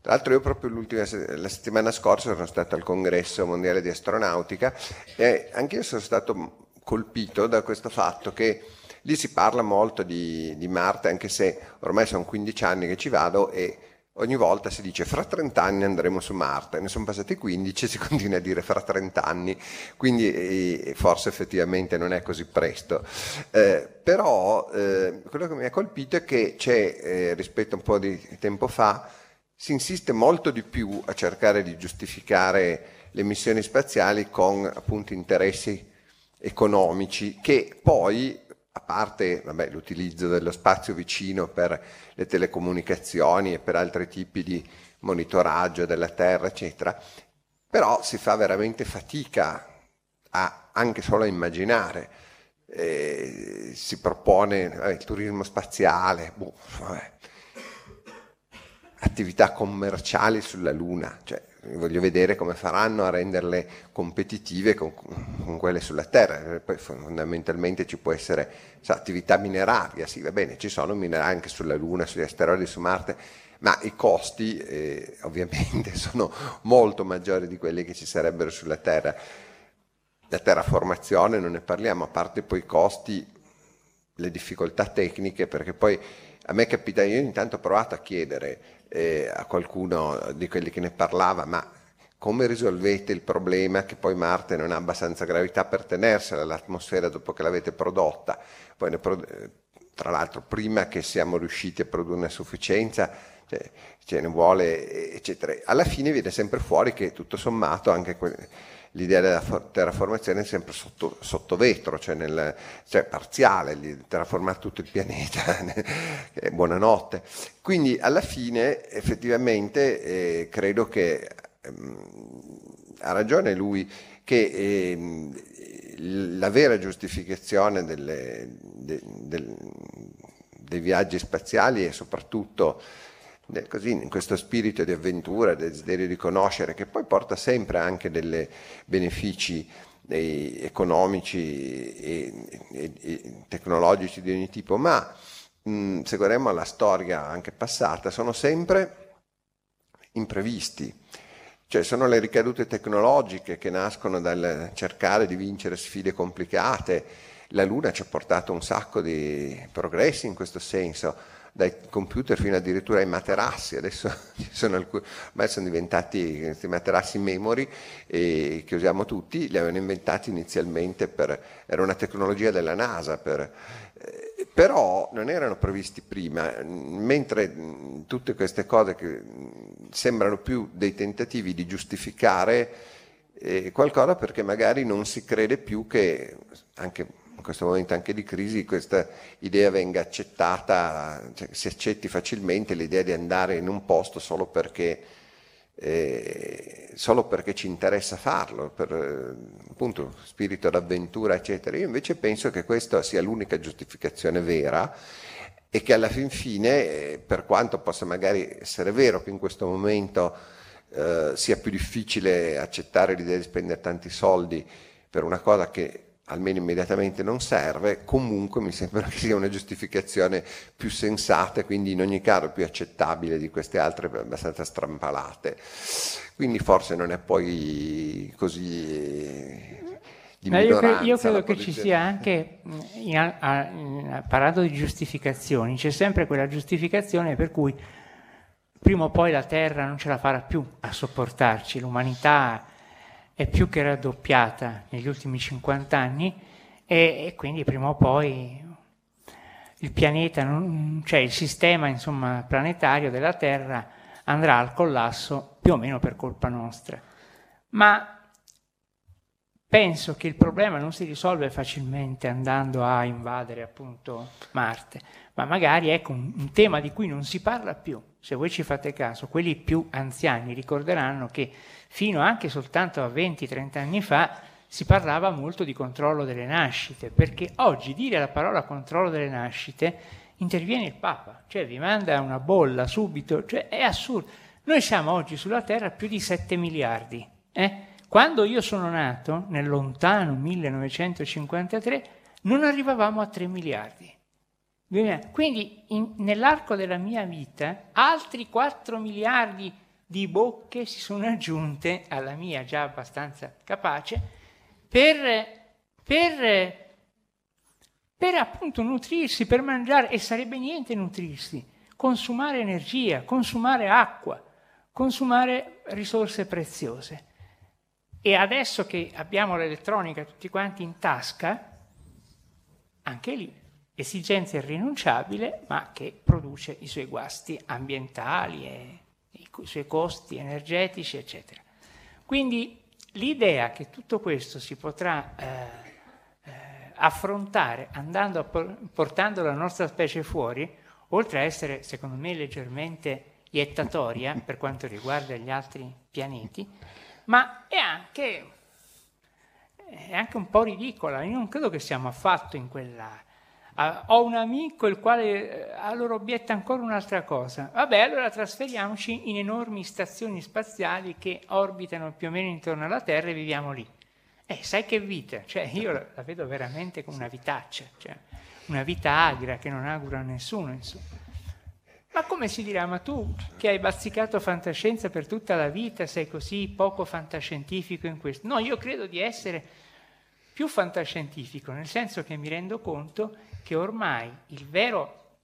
tra l'altro io proprio la settimana scorsa sono stato al congresso mondiale di astronautica e anche io sono stato colpito da questo fatto che lì si parla molto di, di Marte anche se ormai sono 15 anni che ci vado e ogni volta si dice fra 30 anni andremo su Marte, ne sono passati 15 e si continua a dire fra 30 anni, quindi eh, forse effettivamente non è così presto. Eh, però eh, quello che mi ha colpito è che c'è, eh, rispetto a un po' di tempo fa, si insiste molto di più a cercare di giustificare le missioni spaziali con appunto interessi economici che poi a parte vabbè, l'utilizzo dello spazio vicino per le telecomunicazioni e per altri tipi di monitoraggio della Terra, eccetera, però si fa veramente fatica a, anche solo a immaginare. Eh, si propone vabbè, il turismo spaziale, boh, attività commerciali sulla Luna, cioè voglio vedere come faranno a renderle competitive con, con quelle sulla Terra. Poi fondamentalmente ci può essere sa, attività mineraria, sì, va bene, ci sono minerali anche sulla Luna, sugli asteroidi, su Marte, ma i costi eh, ovviamente sono molto maggiori di quelli che ci sarebbero sulla Terra. La terraformazione non ne parliamo, a parte poi i costi, le difficoltà tecniche, perché poi a me capita, io intanto ho provato a chiedere eh, a qualcuno di quelli che ne parlava, ma come risolvete il problema che poi Marte non ha abbastanza gravità per tenersela l'atmosfera dopo che l'avete prodotta? Poi pro- tra l'altro prima che siamo riusciti a produrne a sufficienza cioè, ce ne vuole eccetera. Alla fine viene sempre fuori che tutto sommato anche que- l'idea della terraformazione è sempre sotto, sotto vetro, cioè, nel, cioè parziale, terraformare tutto il pianeta, buonanotte. Quindi alla fine effettivamente eh, credo che ehm, ha ragione lui che eh, la vera giustificazione delle, de, de, dei viaggi spaziali è soprattutto così, in questo spirito di avventura, del desiderio di conoscere, che poi porta sempre anche dei benefici economici e, e, e, tecnologici di ogni tipo, ma mh, se guardiamo alla storia anche passata, sono sempre imprevisti. Cioè sono le ricadute tecnologiche che nascono dal cercare di vincere sfide complicate. La Luna ci ha portato un sacco di progressi in questo senso dai computer fino addirittura ai materassi, adesso sono alcuni, ormai sono diventati questi materassi memory eh, che usiamo tutti, li avevano inventati inizialmente per, era una tecnologia della NASA, per, eh, però non erano previsti prima, mentre tutte queste cose che sembrano più dei tentativi di giustificare eh, qualcosa perché magari non si crede più che anche questo momento anche di crisi questa idea venga accettata, cioè si accetti facilmente l'idea di andare in un posto solo perché eh, solo perché ci interessa farlo, per eh, appunto spirito d'avventura, eccetera. Io invece penso che questa sia l'unica giustificazione vera e che alla fin fine, eh, per quanto possa magari essere vero che in questo momento eh, sia più difficile accettare l'idea di spendere tanti soldi per una cosa che almeno immediatamente non serve, comunque mi sembra che sia una giustificazione più sensata e quindi in ogni caso più accettabile di queste altre abbastanza strampalate. Quindi forse non è poi così di No, io, cre- io credo che ci sia anche, mh, in a- in- parlando di giustificazioni, c'è sempre quella giustificazione per cui prima o poi la Terra non ce la farà più a sopportarci, l'umanità è più che raddoppiata negli ultimi 50 anni e, e quindi prima o poi il pianeta, non- cioè il sistema insomma, planetario della Terra andrà al collasso più o meno per colpa nostra. Ma penso che il problema non si risolve facilmente andando a invadere appunto Marte, ma magari ecco un, un tema di cui non si parla più. Se voi ci fate caso, quelli più anziani ricorderanno che fino anche soltanto a 20-30 anni fa si parlava molto di controllo delle nascite, perché oggi dire la parola controllo delle nascite interviene il Papa, cioè vi manda una bolla subito, cioè è assurdo. Noi siamo oggi sulla Terra più di 7 miliardi. eh? Quando io sono nato, nel lontano 1953, non arrivavamo a 3 miliardi. Quindi in- nell'arco della mia vita altri 4 miliardi di bocche si sono aggiunte alla mia già abbastanza capace per, per, per appunto nutrirsi, per mangiare, e sarebbe niente nutrirsi, consumare energia, consumare acqua, consumare risorse preziose. E adesso che abbiamo l'elettronica tutti quanti in tasca, anche lì esigenza irrinunciabile, ma che produce i suoi guasti ambientali e suoi costi energetici, eccetera. Quindi l'idea che tutto questo si potrà eh, eh, affrontare andando por- portando la nostra specie fuori, oltre a essere, secondo me, leggermente iettatoria per quanto riguarda gli altri pianeti, ma è anche, è anche un po' ridicola. Io non credo che siamo affatto in quella. Ah, ho un amico il quale eh, allora obietta ancora un'altra cosa. Vabbè, allora trasferiamoci in enormi stazioni spaziali che orbitano più o meno intorno alla Terra e viviamo lì. Eh, sai che vita? Cioè, io la, la vedo veramente come una vitaccia, cioè una vita agra che non augura a nessuno, insomma. Ma come si dirà, ma tu che hai bazzicato fantascienza per tutta la vita sei così poco fantascientifico in questo? No, io credo di essere più fantascientifico, nel senso che mi rendo conto che ormai il vero,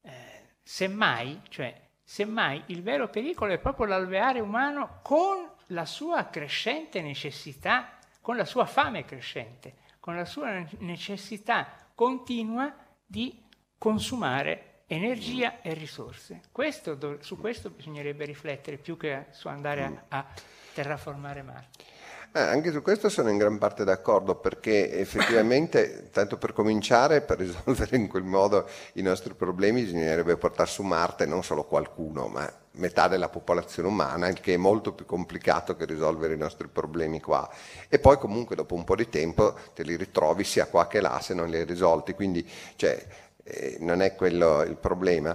eh, semmai, cioè, semmai il vero pericolo è proprio l'alveare umano con la sua crescente necessità, con la sua fame crescente, con la sua necessità continua di consumare energia e risorse. Questo su questo bisognerebbe riflettere più che su andare a, a terraformare Marte. Eh, anche su questo sono in gran parte d'accordo perché effettivamente, tanto per cominciare, per risolvere in quel modo i nostri problemi bisognerebbe portare su Marte non solo qualcuno, ma metà della popolazione umana, il che è molto più complicato che risolvere i nostri problemi qua. E poi comunque dopo un po' di tempo te li ritrovi sia qua che là se non li hai risolti, quindi cioè, eh, non è quello il problema.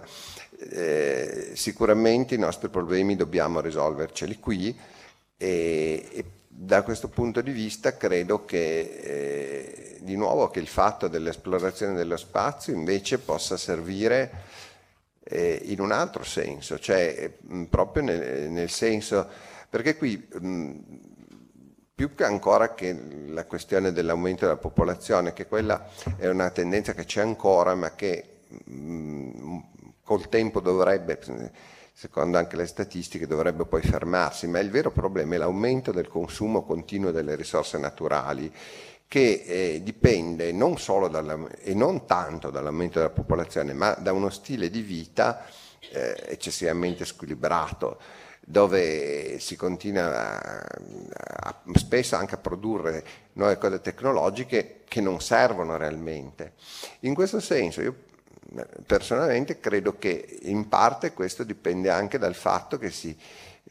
Eh, sicuramente i nostri problemi dobbiamo risolverceli qui e, e da questo punto di vista credo che eh, di nuovo che il fatto dell'esplorazione dello spazio invece possa servire eh, in un altro senso, cioè mh, proprio nel, nel senso perché qui mh, più che ancora che la questione dell'aumento della popolazione, che quella è una tendenza che c'è ancora, ma che mh, col tempo dovrebbe, secondo anche le statistiche, dovrebbe poi fermarsi, ma il vero problema è l'aumento del consumo continuo delle risorse naturali che eh, dipende non solo dalla, e non tanto dall'aumento della popolazione, ma da uno stile di vita eh, eccessivamente squilibrato dove si continua a, a, spesso anche a produrre nuove cose tecnologiche che non servono realmente. In questo senso io personalmente credo che in parte questo dipende anche dal fatto che si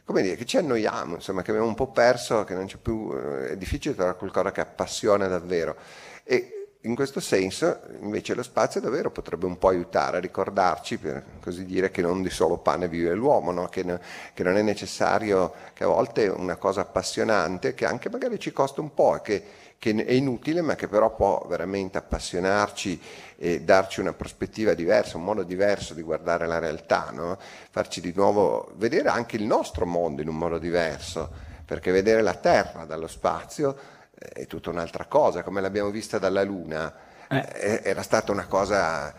come dire, che ci annoiamo, insomma, che abbiamo un po' perso, che non c'è più, eh, è difficile trovare qualcosa che appassiona davvero. E in questo senso, invece, lo spazio davvero potrebbe un po' aiutare a ricordarci, per così dire, che non di solo pane vive l'uomo, no? che, no, che, non è necessario, che a volte una cosa appassionante, che anche magari ci costa un po', che, che è inutile, ma che però può veramente appassionarci e darci una prospettiva diversa, un modo diverso di guardare la realtà, no? farci di nuovo vedere anche il nostro mondo in un modo diverso, perché vedere la Terra dallo spazio è tutta un'altra cosa, come l'abbiamo vista dalla Luna, eh. era stata una cosa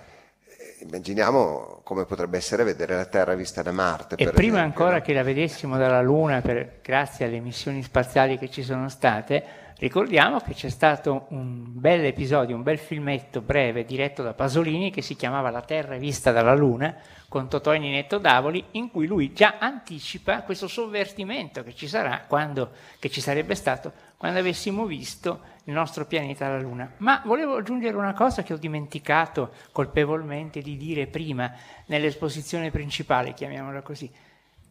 immaginiamo come potrebbe essere vedere la Terra vista da Marte. E prima esempio, ancora che la vedessimo dalla Luna, per, grazie alle missioni spaziali che ci sono state, ricordiamo che c'è stato un bel episodio, un bel filmetto breve diretto da Pasolini che si chiamava La Terra vista dalla Luna, con Totò e Ninetto Davoli, in cui lui già anticipa questo sovvertimento che ci quando, che ci sarebbe stato quando avessimo visto il nostro pianeta la Luna. Ma volevo aggiungere una cosa che ho dimenticato colpevolmente di dire prima nell'esposizione principale, chiamiamola così,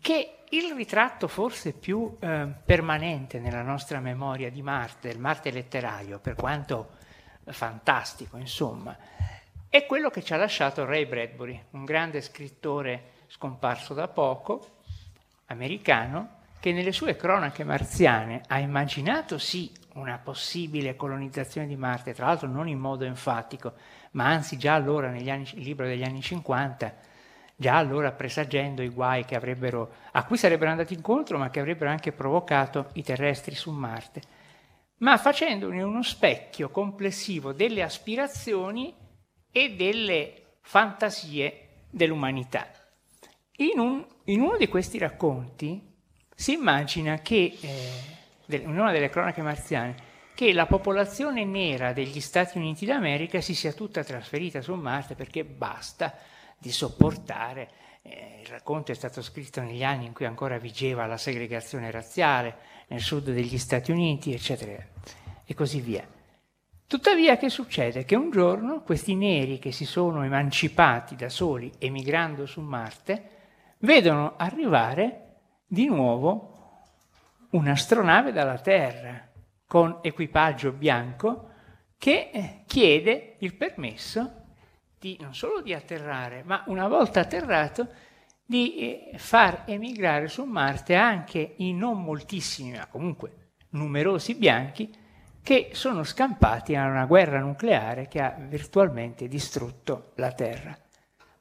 che il ritratto forse più eh, permanente nella nostra memoria di Marte, del Marte letterario, per quanto fantastico, insomma, è quello che ci ha lasciato Ray Bradbury, un grande scrittore scomparso da poco, americano, che nelle sue cronache marziane ha immaginato sì una possibile colonizzazione di Marte, tra l'altro non in modo enfatico, ma anzi già allora, negli anni, il libro degli anni 50, già allora presagendo i guai a cui sarebbero andati incontro, ma che avrebbero anche provocato i terrestri su Marte, ma facendone uno specchio complessivo delle aspirazioni e delle fantasie dell'umanità. In, un, in uno di questi racconti si immagina che, eh, in una delle cronache marziane, che la popolazione nera degli Stati Uniti d'America si sia tutta trasferita su Marte perché basta di sopportare. Eh, il racconto è stato scritto negli anni in cui ancora vigeva la segregazione razziale nel sud degli Stati Uniti, eccetera, e così via. Tuttavia che succede? Che un giorno questi neri che si sono emancipati da soli emigrando su Marte vedono arrivare di nuovo un'astronave dalla Terra con equipaggio bianco che eh, chiede il permesso di, non solo di atterrare, ma una volta atterrato di eh, far emigrare su Marte anche i non moltissimi, ma comunque numerosi bianchi che sono scampati a una guerra nucleare che ha virtualmente distrutto la Terra.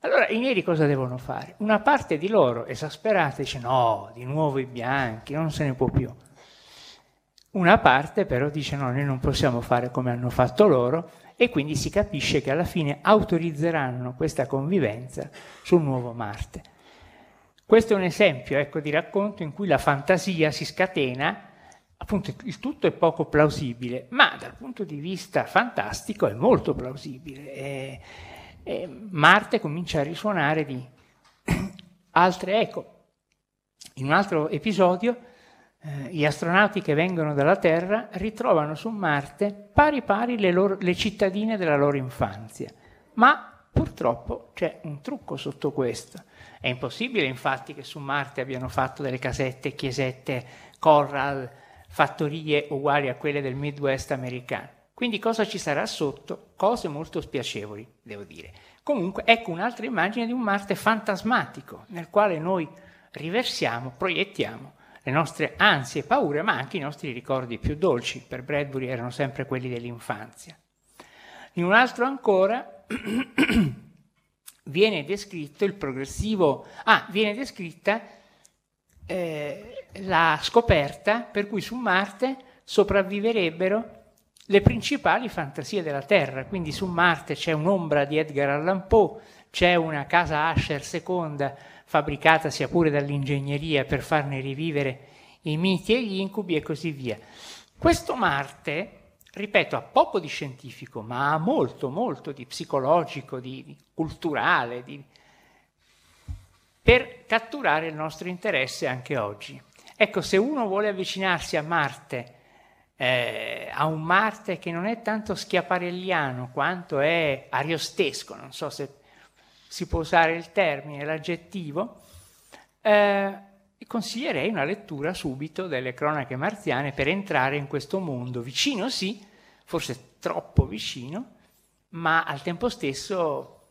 Allora i neri cosa devono fare? Una parte di loro, esasperata, dice no, di nuovo i bianchi, non se ne può più. Una parte però dice no, noi non possiamo fare come hanno fatto loro e quindi si capisce che alla fine autorizzeranno questa convivenza sul nuovo Marte. Questo è un esempio ecco, di racconto in cui la fantasia si scatena appunto il tutto è poco plausibile, ma dal punto di vista fantastico è molto plausibile. E, e Marte comincia a risuonare di altre eco. In un altro episodio, eh, gli astronauti che vengono dalla Terra ritrovano su Marte pari pari le, loro, le cittadine della loro infanzia, ma purtroppo c'è un trucco sotto questo. È impossibile infatti che su Marte abbiano fatto delle casette, chiesette, corral, fattorie uguali a quelle del Midwest americano. Quindi cosa ci sarà sotto? Cose molto spiacevoli, devo dire. Comunque ecco un'altra immagine di un Marte fantasmatico, nel quale noi riversiamo, proiettiamo le nostre ansie e paure, ma anche i nostri ricordi più dolci. Per Bradbury erano sempre quelli dell'infanzia. In un altro ancora viene descritto il progressivo, ah, viene descritta eh, la scoperta per cui su Marte sopravviverebbero le principali fantasie della Terra. Quindi su Marte c'è un'ombra di Edgar Allan Poe, c'è una casa Asher seconda fabbricata sia pure dall'ingegneria per farne rivivere i miti e gli incubi e così via. Questo Marte, ripeto, ha poco di scientifico, ma ha molto, molto di psicologico, di, di culturale, di... per catturare il nostro interesse anche oggi. Ecco, se uno vuole avvicinarsi a Marte, eh, a un Marte che non è tanto schiaparelliano quanto è ariostesco, non so se si può usare il termine, l'aggettivo, eh, consiglierei una lettura subito delle cronache marziane per entrare in questo mondo vicino, sì, forse troppo vicino, ma al tempo stesso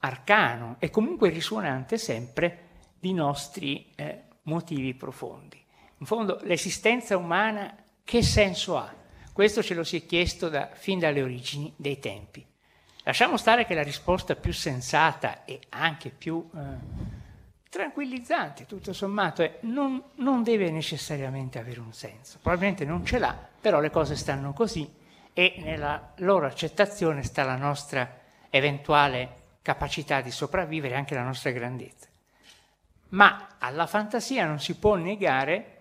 arcano e comunque risuonante sempre di nostri eh, motivi profondi. In fondo l'esistenza umana che senso ha? Questo ce lo si è chiesto da, fin dalle origini dei tempi. Lasciamo stare che la risposta più sensata e anche più eh, tranquillizzante, tutto sommato, è non, non deve necessariamente avere un senso. Probabilmente non ce l'ha, però le cose stanno così e nella loro accettazione sta la nostra eventuale capacità di sopravvivere, anche la nostra grandezza. Ma alla fantasia non si può negare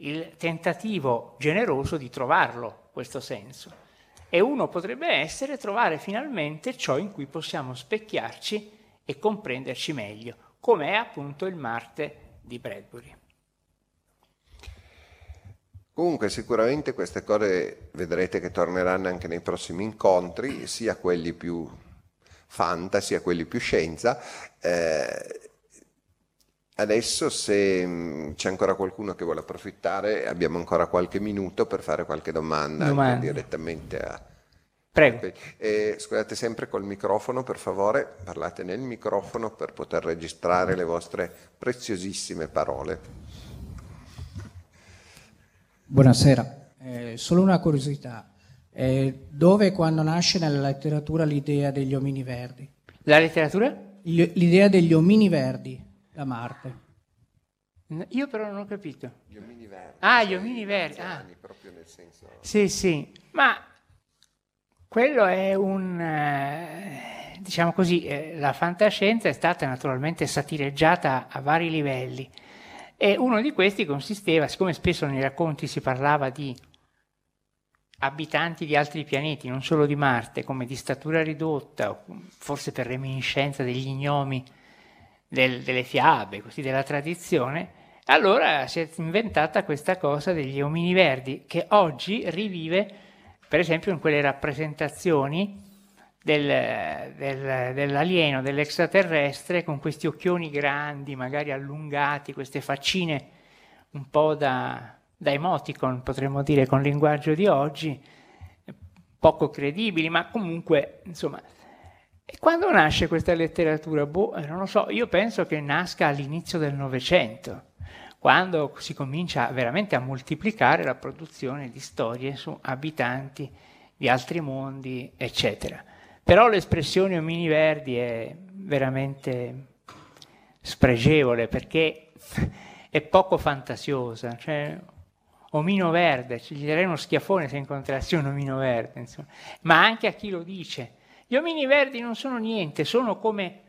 il tentativo generoso di trovarlo, questo senso. E uno potrebbe essere trovare finalmente ciò in cui possiamo specchiarci e comprenderci meglio, come è appunto il Marte di Bradbury. Comunque sicuramente queste cose vedrete che torneranno anche nei prossimi incontri, sia quelli più fantasy, sia quelli più scienza. Eh, Adesso se mm, c'è ancora qualcuno che vuole approfittare, abbiamo ancora qualche minuto per fare qualche domanda direttamente a... Prego. Eh, scusate sempre col microfono, per favore, parlate nel microfono per poter registrare le vostre preziosissime parole. Buonasera, Eh, solo una curiosità. Eh, dove e quando nasce nella letteratura l'idea degli omini verdi? La letteratura? L'idea degli omini verdi da Marte. Io però non ho capito. Gli omini verdi. Ah, gli omini verdi. Ah. proprio nel senso... Sì, sì, ma quello è un, eh, diciamo così, eh, la fantascienza è stata naturalmente satireggiata a vari livelli e uno di questi consisteva, siccome spesso nei racconti si parlava di abitanti di altri pianeti, non solo di Marte, come di statura ridotta, forse per reminiscenza degli gnomi del- delle fiabe, così della tradizione, allora si è inventata questa cosa degli omini verdi che oggi rivive, per esempio, in quelle rappresentazioni del- del- dell'alieno, dell'extraterrestre, con questi occhioni grandi, magari allungati, queste faccine un po' da, da emoticon, potremmo dire con linguaggio di oggi, poco credibili, ma comunque, insomma, e quando nasce questa letteratura? Boh, eh, non lo so, io penso che nasca all'inizio del Novecento, quando si comincia veramente a moltiplicare la produzione di storie su abitanti di altri mondi, eccetera. Però l'espressione omini verdi è veramente spregevole perché è poco fantasiosa, cioè omino verde, gli darei uno schiaffone se incontrassi un omino verde, insomma. ma anche a chi lo dice. Gli omini verdi non sono niente, sono come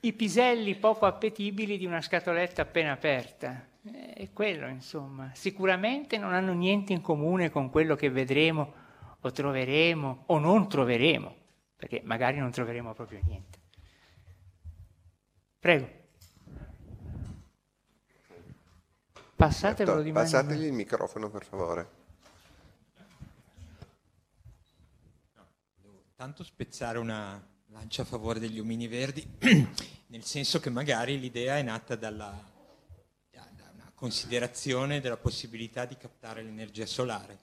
i piselli poco appetibili di una scatoletta appena aperta. Eh, È quello, insomma. Sicuramente non hanno niente in comune con quello che vedremo o troveremo o non troveremo, perché magari non troveremo proprio niente. Prego. Passatevelo di mano. in mano. Passategli il microfono per favore. Tanto spezzare una lancia a favore degli omini verdi, nel senso che magari l'idea è nata dalla, da, una considerazione della possibilità di captare l'energia solare,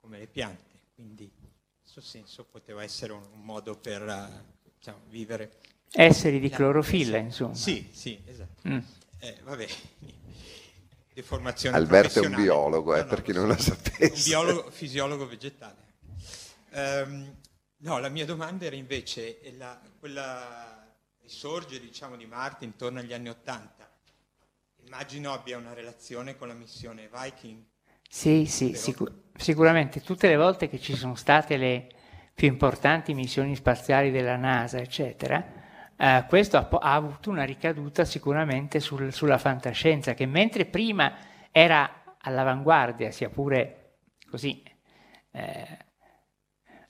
come le piante. Quindi in questo senso poteva essere un, un modo per eh, diciamo, vivere. Esseri di clorofilla, insomma. Sì, sì, esatto. Mm. Eh, vabbè, deformazione Alberto è un biologo, eh, No, no, per chi non lo sapesse. Un biologo, fisiologo vegetale. Ehm, no, la mia domanda era invece la- quella risorge diciamo, di Marte intorno agli anni Ottanta. Immagino abbia una relazione con la missione Viking. Sì, sì, Però- sicu- sicuramente tutte le volte che ci sono state le più importanti missioni spaziali della NASA, eccetera, eh, questo ha, ha avuto una ricaduta sicuramente sul- sulla fantascienza, che mentre prima era all'avanguardia, sia pure così eh,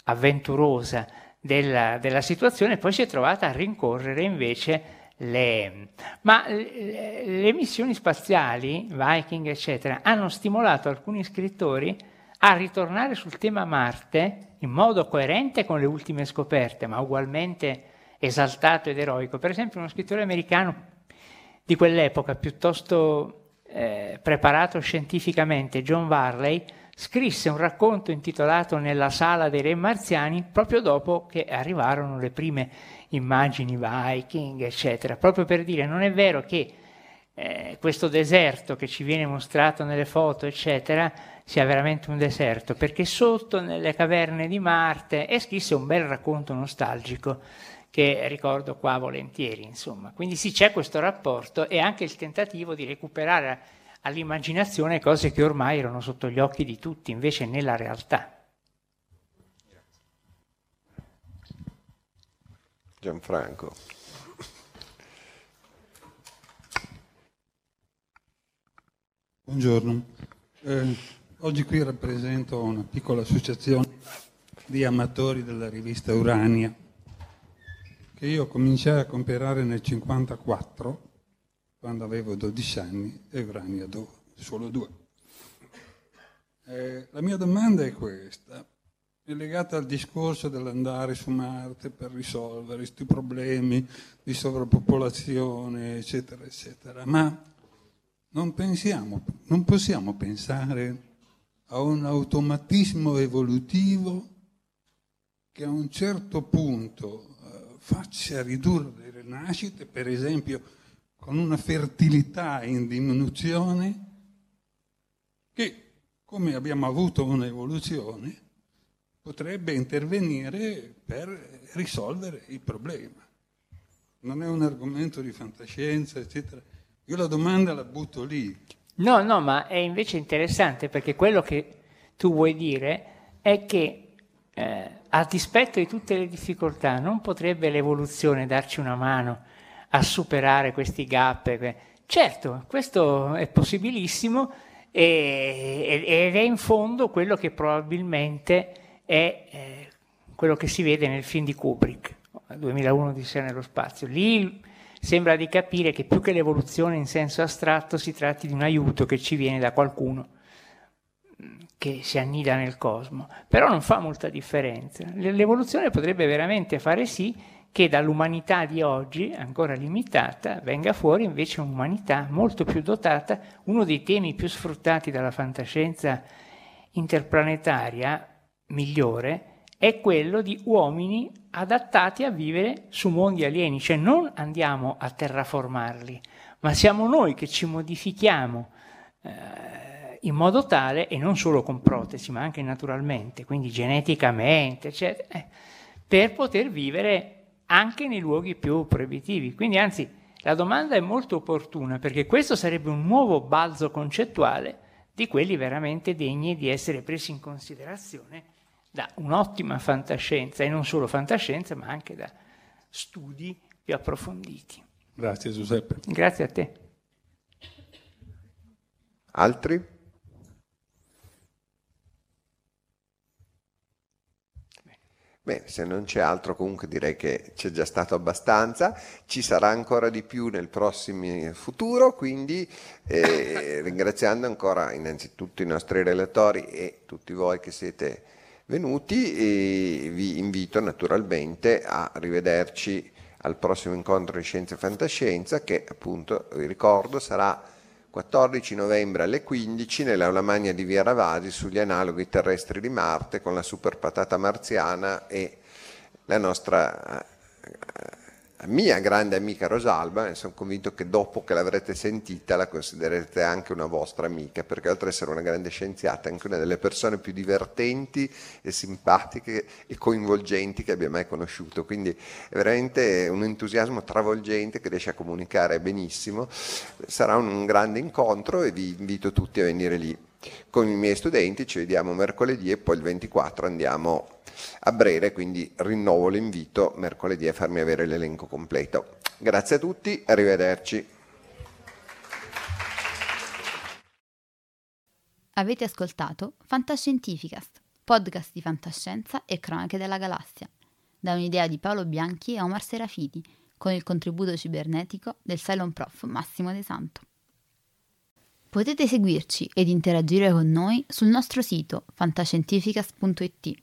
avventurosa della, della situazione, poi si è trovata a rincorrere invece le... Ma le, le missioni spaziali, Viking, eccetera, hanno stimolato alcuni scrittori a ritornare sul tema Marte in modo coerente con le ultime scoperte, ma ugualmente esaltato ed eroico. Per esempio uno scrittore americano di quell'epoca, piuttosto eh, preparato scientificamente John Varley, scrisse un racconto intitolato Nella sala dei re marziani proprio dopo che arrivarono le prime immagini Viking, eccetera, proprio per dire non è vero che eh, questo deserto che ci viene mostrato nelle foto, eccetera, sia veramente un deserto, perché sotto nelle caverne di Marte e scrisse un bel racconto nostalgico che ricordo qua volentieri, insomma. Quindi sì, c'è questo rapporto e anche il tentativo di recuperare all'immaginazione cose che ormai erano sotto gli occhi di tutti, invece nella realtà. Gianfranco. Buongiorno, Eh, oggi qui rappresento una piccola associazione di amatori della rivista Urania che io cominciai a comprare nel 1954 quando avevo 12 anni e Urania do- solo due. Eh, la mia domanda è questa, è legata al discorso dell'andare su Marte per risolvere questi problemi di sovrappopolazione, eccetera, eccetera, ma non, pensiamo, non possiamo pensare a un automatismo evolutivo che a un certo punto eh, faccia ridurre le nascite, per esempio con una fertilità in diminuzione, che come abbiamo avuto un'evoluzione potrebbe intervenire per risolvere il problema. Non è un argomento di fantascienza, eccetera. Io la domanda la butto lì. No, no, ma è invece interessante perché quello che tu vuoi dire è che eh, a dispetto di tutte le difficoltà non potrebbe l'evoluzione darci una mano a superare questi gap. Certo, questo è possibilissimo e- ed è in fondo quello che probabilmente è eh, quello che si vede nel film di Kubrick, 2001 di Sé nello spazio. Lì sembra di capire che più che l'evoluzione in senso astratto si tratti di un aiuto che ci viene da qualcuno mm, che si annida nel cosmo, però non fa molta differenza. L'evoluzione potrebbe veramente fare sì che dall'umanità di oggi, ancora limitata, venga fuori invece un'umanità molto più dotata, uno dei temi più sfruttati dalla fantascienza interplanetaria migliore è quello di uomini adattati a vivere su mondi alieni, cioè non andiamo a terraformarli, ma siamo noi che ci modifichiamo eh, in modo tale, e non solo con protesi, ma anche naturalmente, quindi geneticamente, eccetera, eh, per poter vivere anche nei luoghi più proibitivi. Quindi anzi, la domanda è molto opportuna perché questo sarebbe un nuovo balzo concettuale di quelli veramente degni di essere presi in considerazione da un'ottima fantascienza e non solo fantascienza, ma anche da studi più approfonditi. Grazie Giuseppe. Grazie a te. Altri? Bene, se non c'è altro comunque direi che c'è già stato abbastanza, ci sarà ancora di più nel prossimo futuro, quindi eh, ringraziando ancora innanzitutto i nostri relatori e tutti voi che siete venuti e vi invito naturalmente a rivederci al prossimo incontro di Scienza e Fantascienza che appunto vi ricordo sarà 14 novembre alle 15 nell'aula magna di Via Ravasi sugli analoghi terrestri di Marte con la super patata marziana e la nostra eh, mia grande amica Rosalba e sono convinto che dopo che l'avrete sentita la considererete anche una vostra amica perché oltre ad essere una grande scienziata è anche una delle persone più divertenti e simpatiche e coinvolgenti che abbia mai conosciuto. Quindi è veramente un entusiasmo travolgente che riesce a comunicare benissimo. Sarà un grande incontro e vi invito tutti a venire lì con i miei studenti. Ci vediamo mercoledì e poi il 24 andiamo a breve, quindi rinnovo l'invito mercoledì a farmi avere l'elenco completo. Grazie a tutti, arrivederci. Avete ascoltato Fantascientificast, podcast di fantascienza e cronache della galassia, da un'idea di Paolo Bianchi e Omar Serafiti, con il contributo cibernetico del Cylon Prof Massimo De Santo. Potete seguirci ed interagire con noi sul nostro sito fantascientificast.it,